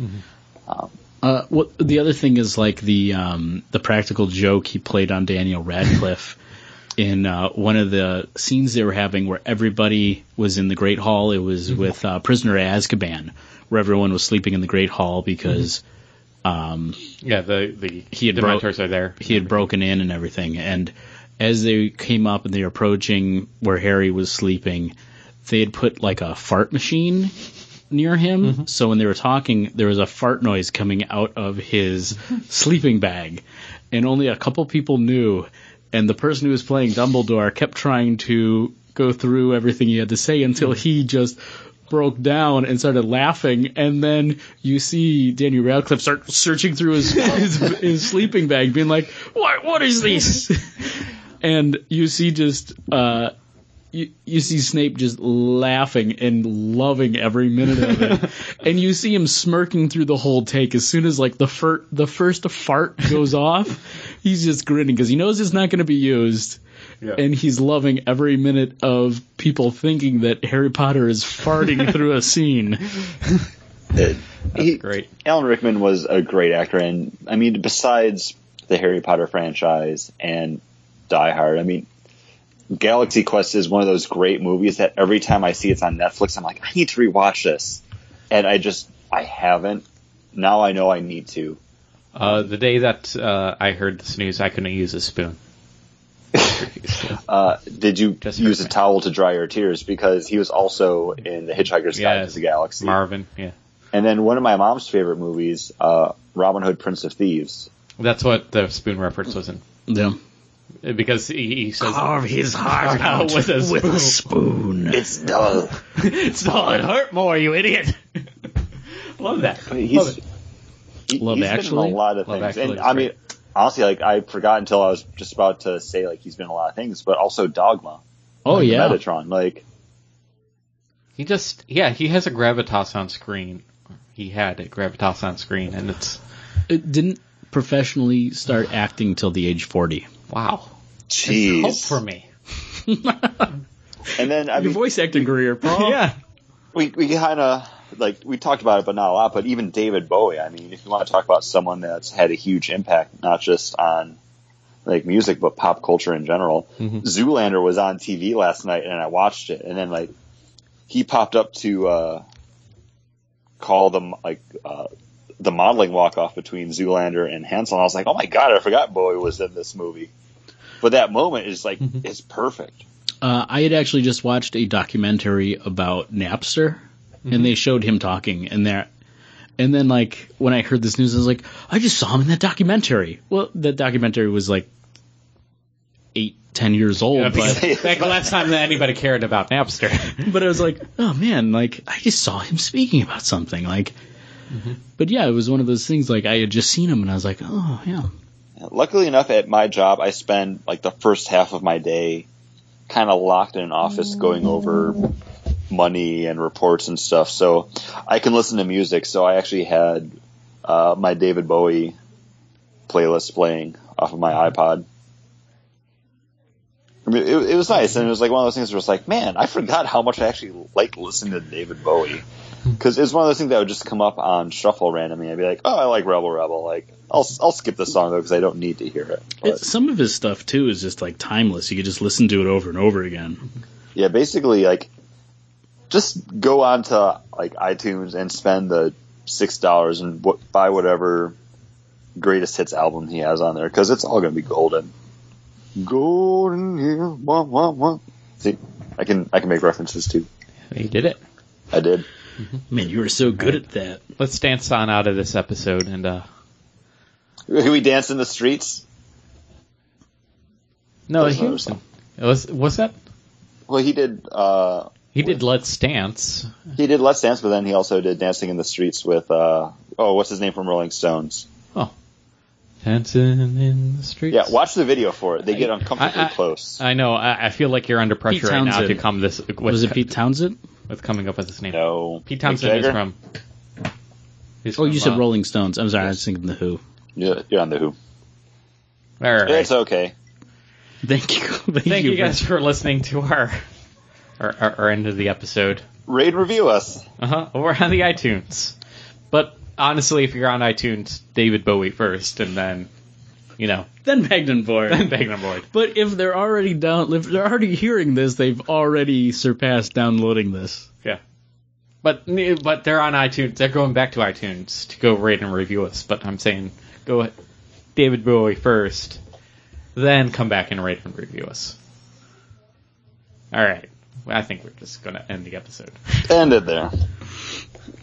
Uh, what the other thing is like the um, the practical joke he played on Daniel Radcliffe in uh, one of the scenes they were having where everybody was in the Great Hall. It was with uh, Prisoner of Azkaban, where everyone was sleeping in the Great Hall because Yeah, the the He had the bro- are there. he had broken in and everything. And as they came up and they were approaching where Harry was sleeping, they had put like a fart machine near him. Mm-hmm. So when they were talking, there was a fart noise coming out of his sleeping bag. And only a couple people knew. And the person who was playing Dumbledore kept trying to go through everything he had to say until he just broke down and started laughing, and then you see Daniel Radcliffe start searching through his his, his sleeping bag, being like, "What? What is this?" and you see just uh, you you see Snape just laughing and loving every minute of it, and you see him smirking through the whole take. As soon as like the fir- the first fart goes off, he's just grinning because he knows it's not going to be used. And he's loving every minute of people thinking that Harry Potter is farting through a scene. It- he- Great. Alan Rickman was a great actor, and I mean, besides the Harry Potter franchise and Die Hard, I mean, Galaxy Quest is one of those great movies that every time I see it's on Netflix, I'm like, I need to rewatch this, and I just I haven't. Now I know I need to. Uh, the day that uh, I heard this news, I couldn't use a spoon. Uh, did you Just use a Rickman. towel to dry your tears? Because he was also in The Hitchhiker's Guide Yeah, to the Galaxy. Marvin, yeah. and then one of my mom's favorite movies, uh, Robin Hood, Prince of Thieves. That's what the spoon reference was in. Yeah. Because he, he says Carve his heart out with a with a spoon. It's dull. it's all it hurt more, you idiot. Love that. He's, Love it. he, Love he's been in a lot of Love things. Actually and I mean, honestly, like I forgot until I was just about to say like he's been in a lot of things, but also Dogma, Oh yeah. Metatron. Like He just, yeah, he has a gravitas on screen. He had a gravitas on screen, and it's It didn't professionally start acting till the age 40. Wow. Hope for me. And then I Your mean, voice acting career, Paul. yeah. we we kind of like we talked about it, but not a lot. But even David Bowie. I mean, if you want to talk about someone that's had a huge impact, not just on like music, but pop culture in general. Zoolander was on TV last night, and I watched it, and then like he popped up to uh, call them like uh, the modeling walk off between Zoolander and Hansel. And I was like, oh my god, I forgot Bowie was in this movie. But that moment is like is perfect. Uh, I had actually just watched a documentary about Napster, and they showed him talking, and there, and then like when I heard this news, I was like, I just saw him in that documentary. Well, that documentary was like eight, ten years old, Yeah, but because back the last time that anybody cared about Napster. but I was like, oh man, like I just saw him speaking about something, like. But yeah, it was one of those things. Like I had just seen him, and I was like, oh yeah. Luckily enough, at my job, I spend like the first half of my day kind of locked in an office going over money and reports and stuff. So I can listen to music. So I actually had uh, my David Bowie playlist playing off of my iPod. I mean, it, it was nice, and it was like one of those things where it's like, man, I forgot how much I actually like listening to David Bowie. Because it's one of those things that would just come up on shuffle randomly. I'd be like, oh, I like Rebel Rebel. Like, I'll I'll skip the song though because I don't need to hear it. But, It, some of his stuff too is just like timeless. You could just listen to it over and over again. yeah, basically, like, just go on to like iTunes and spend the six dollars and w- buy whatever greatest hits album he has on there because it's all gonna be golden. Golden here, wah, wah, wah. See, I can I can make references too. he did it. I did. Man, you were so good at that. Let's dance on out of this episode and uh We dance in the streets. no, That's he another was, song. was was that Well, he did. uh he did Let's Dance. He did Let's Dance, but then he also did Dancing in the Streets with uh oh, what's his name from Rolling Stones? Oh. Dancing in the streets. Yeah, watch the video for it. They get uncomfortably I- close. I know. I, I feel like you're under pressure right now to come this with, Was it Pete Townshend? With coming up with his name. no, Pete Mick Townshend is from. he's Oh, you said uh, Rolling Stones. I'm sorry, I was thinking the Who. You're, you're on the Who. All right. It's okay. Thank you. Thank, Thank you for- guys for listening to our our, our, our end of the episode. Rate review us. Uh huh. Over on the iTunes. But honestly, if you're on iTunes, David Bowie first, and then, you know, Then Magnum Board. then Magnum Board. But if they're already down, if they're already hearing this, they've already surpassed downloading this. Yeah. But but they're on iTunes. They're going back to iTunes to go rate and review us. But I'm saying go David Bowie first, then come back and rate and review us. All right. I think we're just going to end the episode. End it there.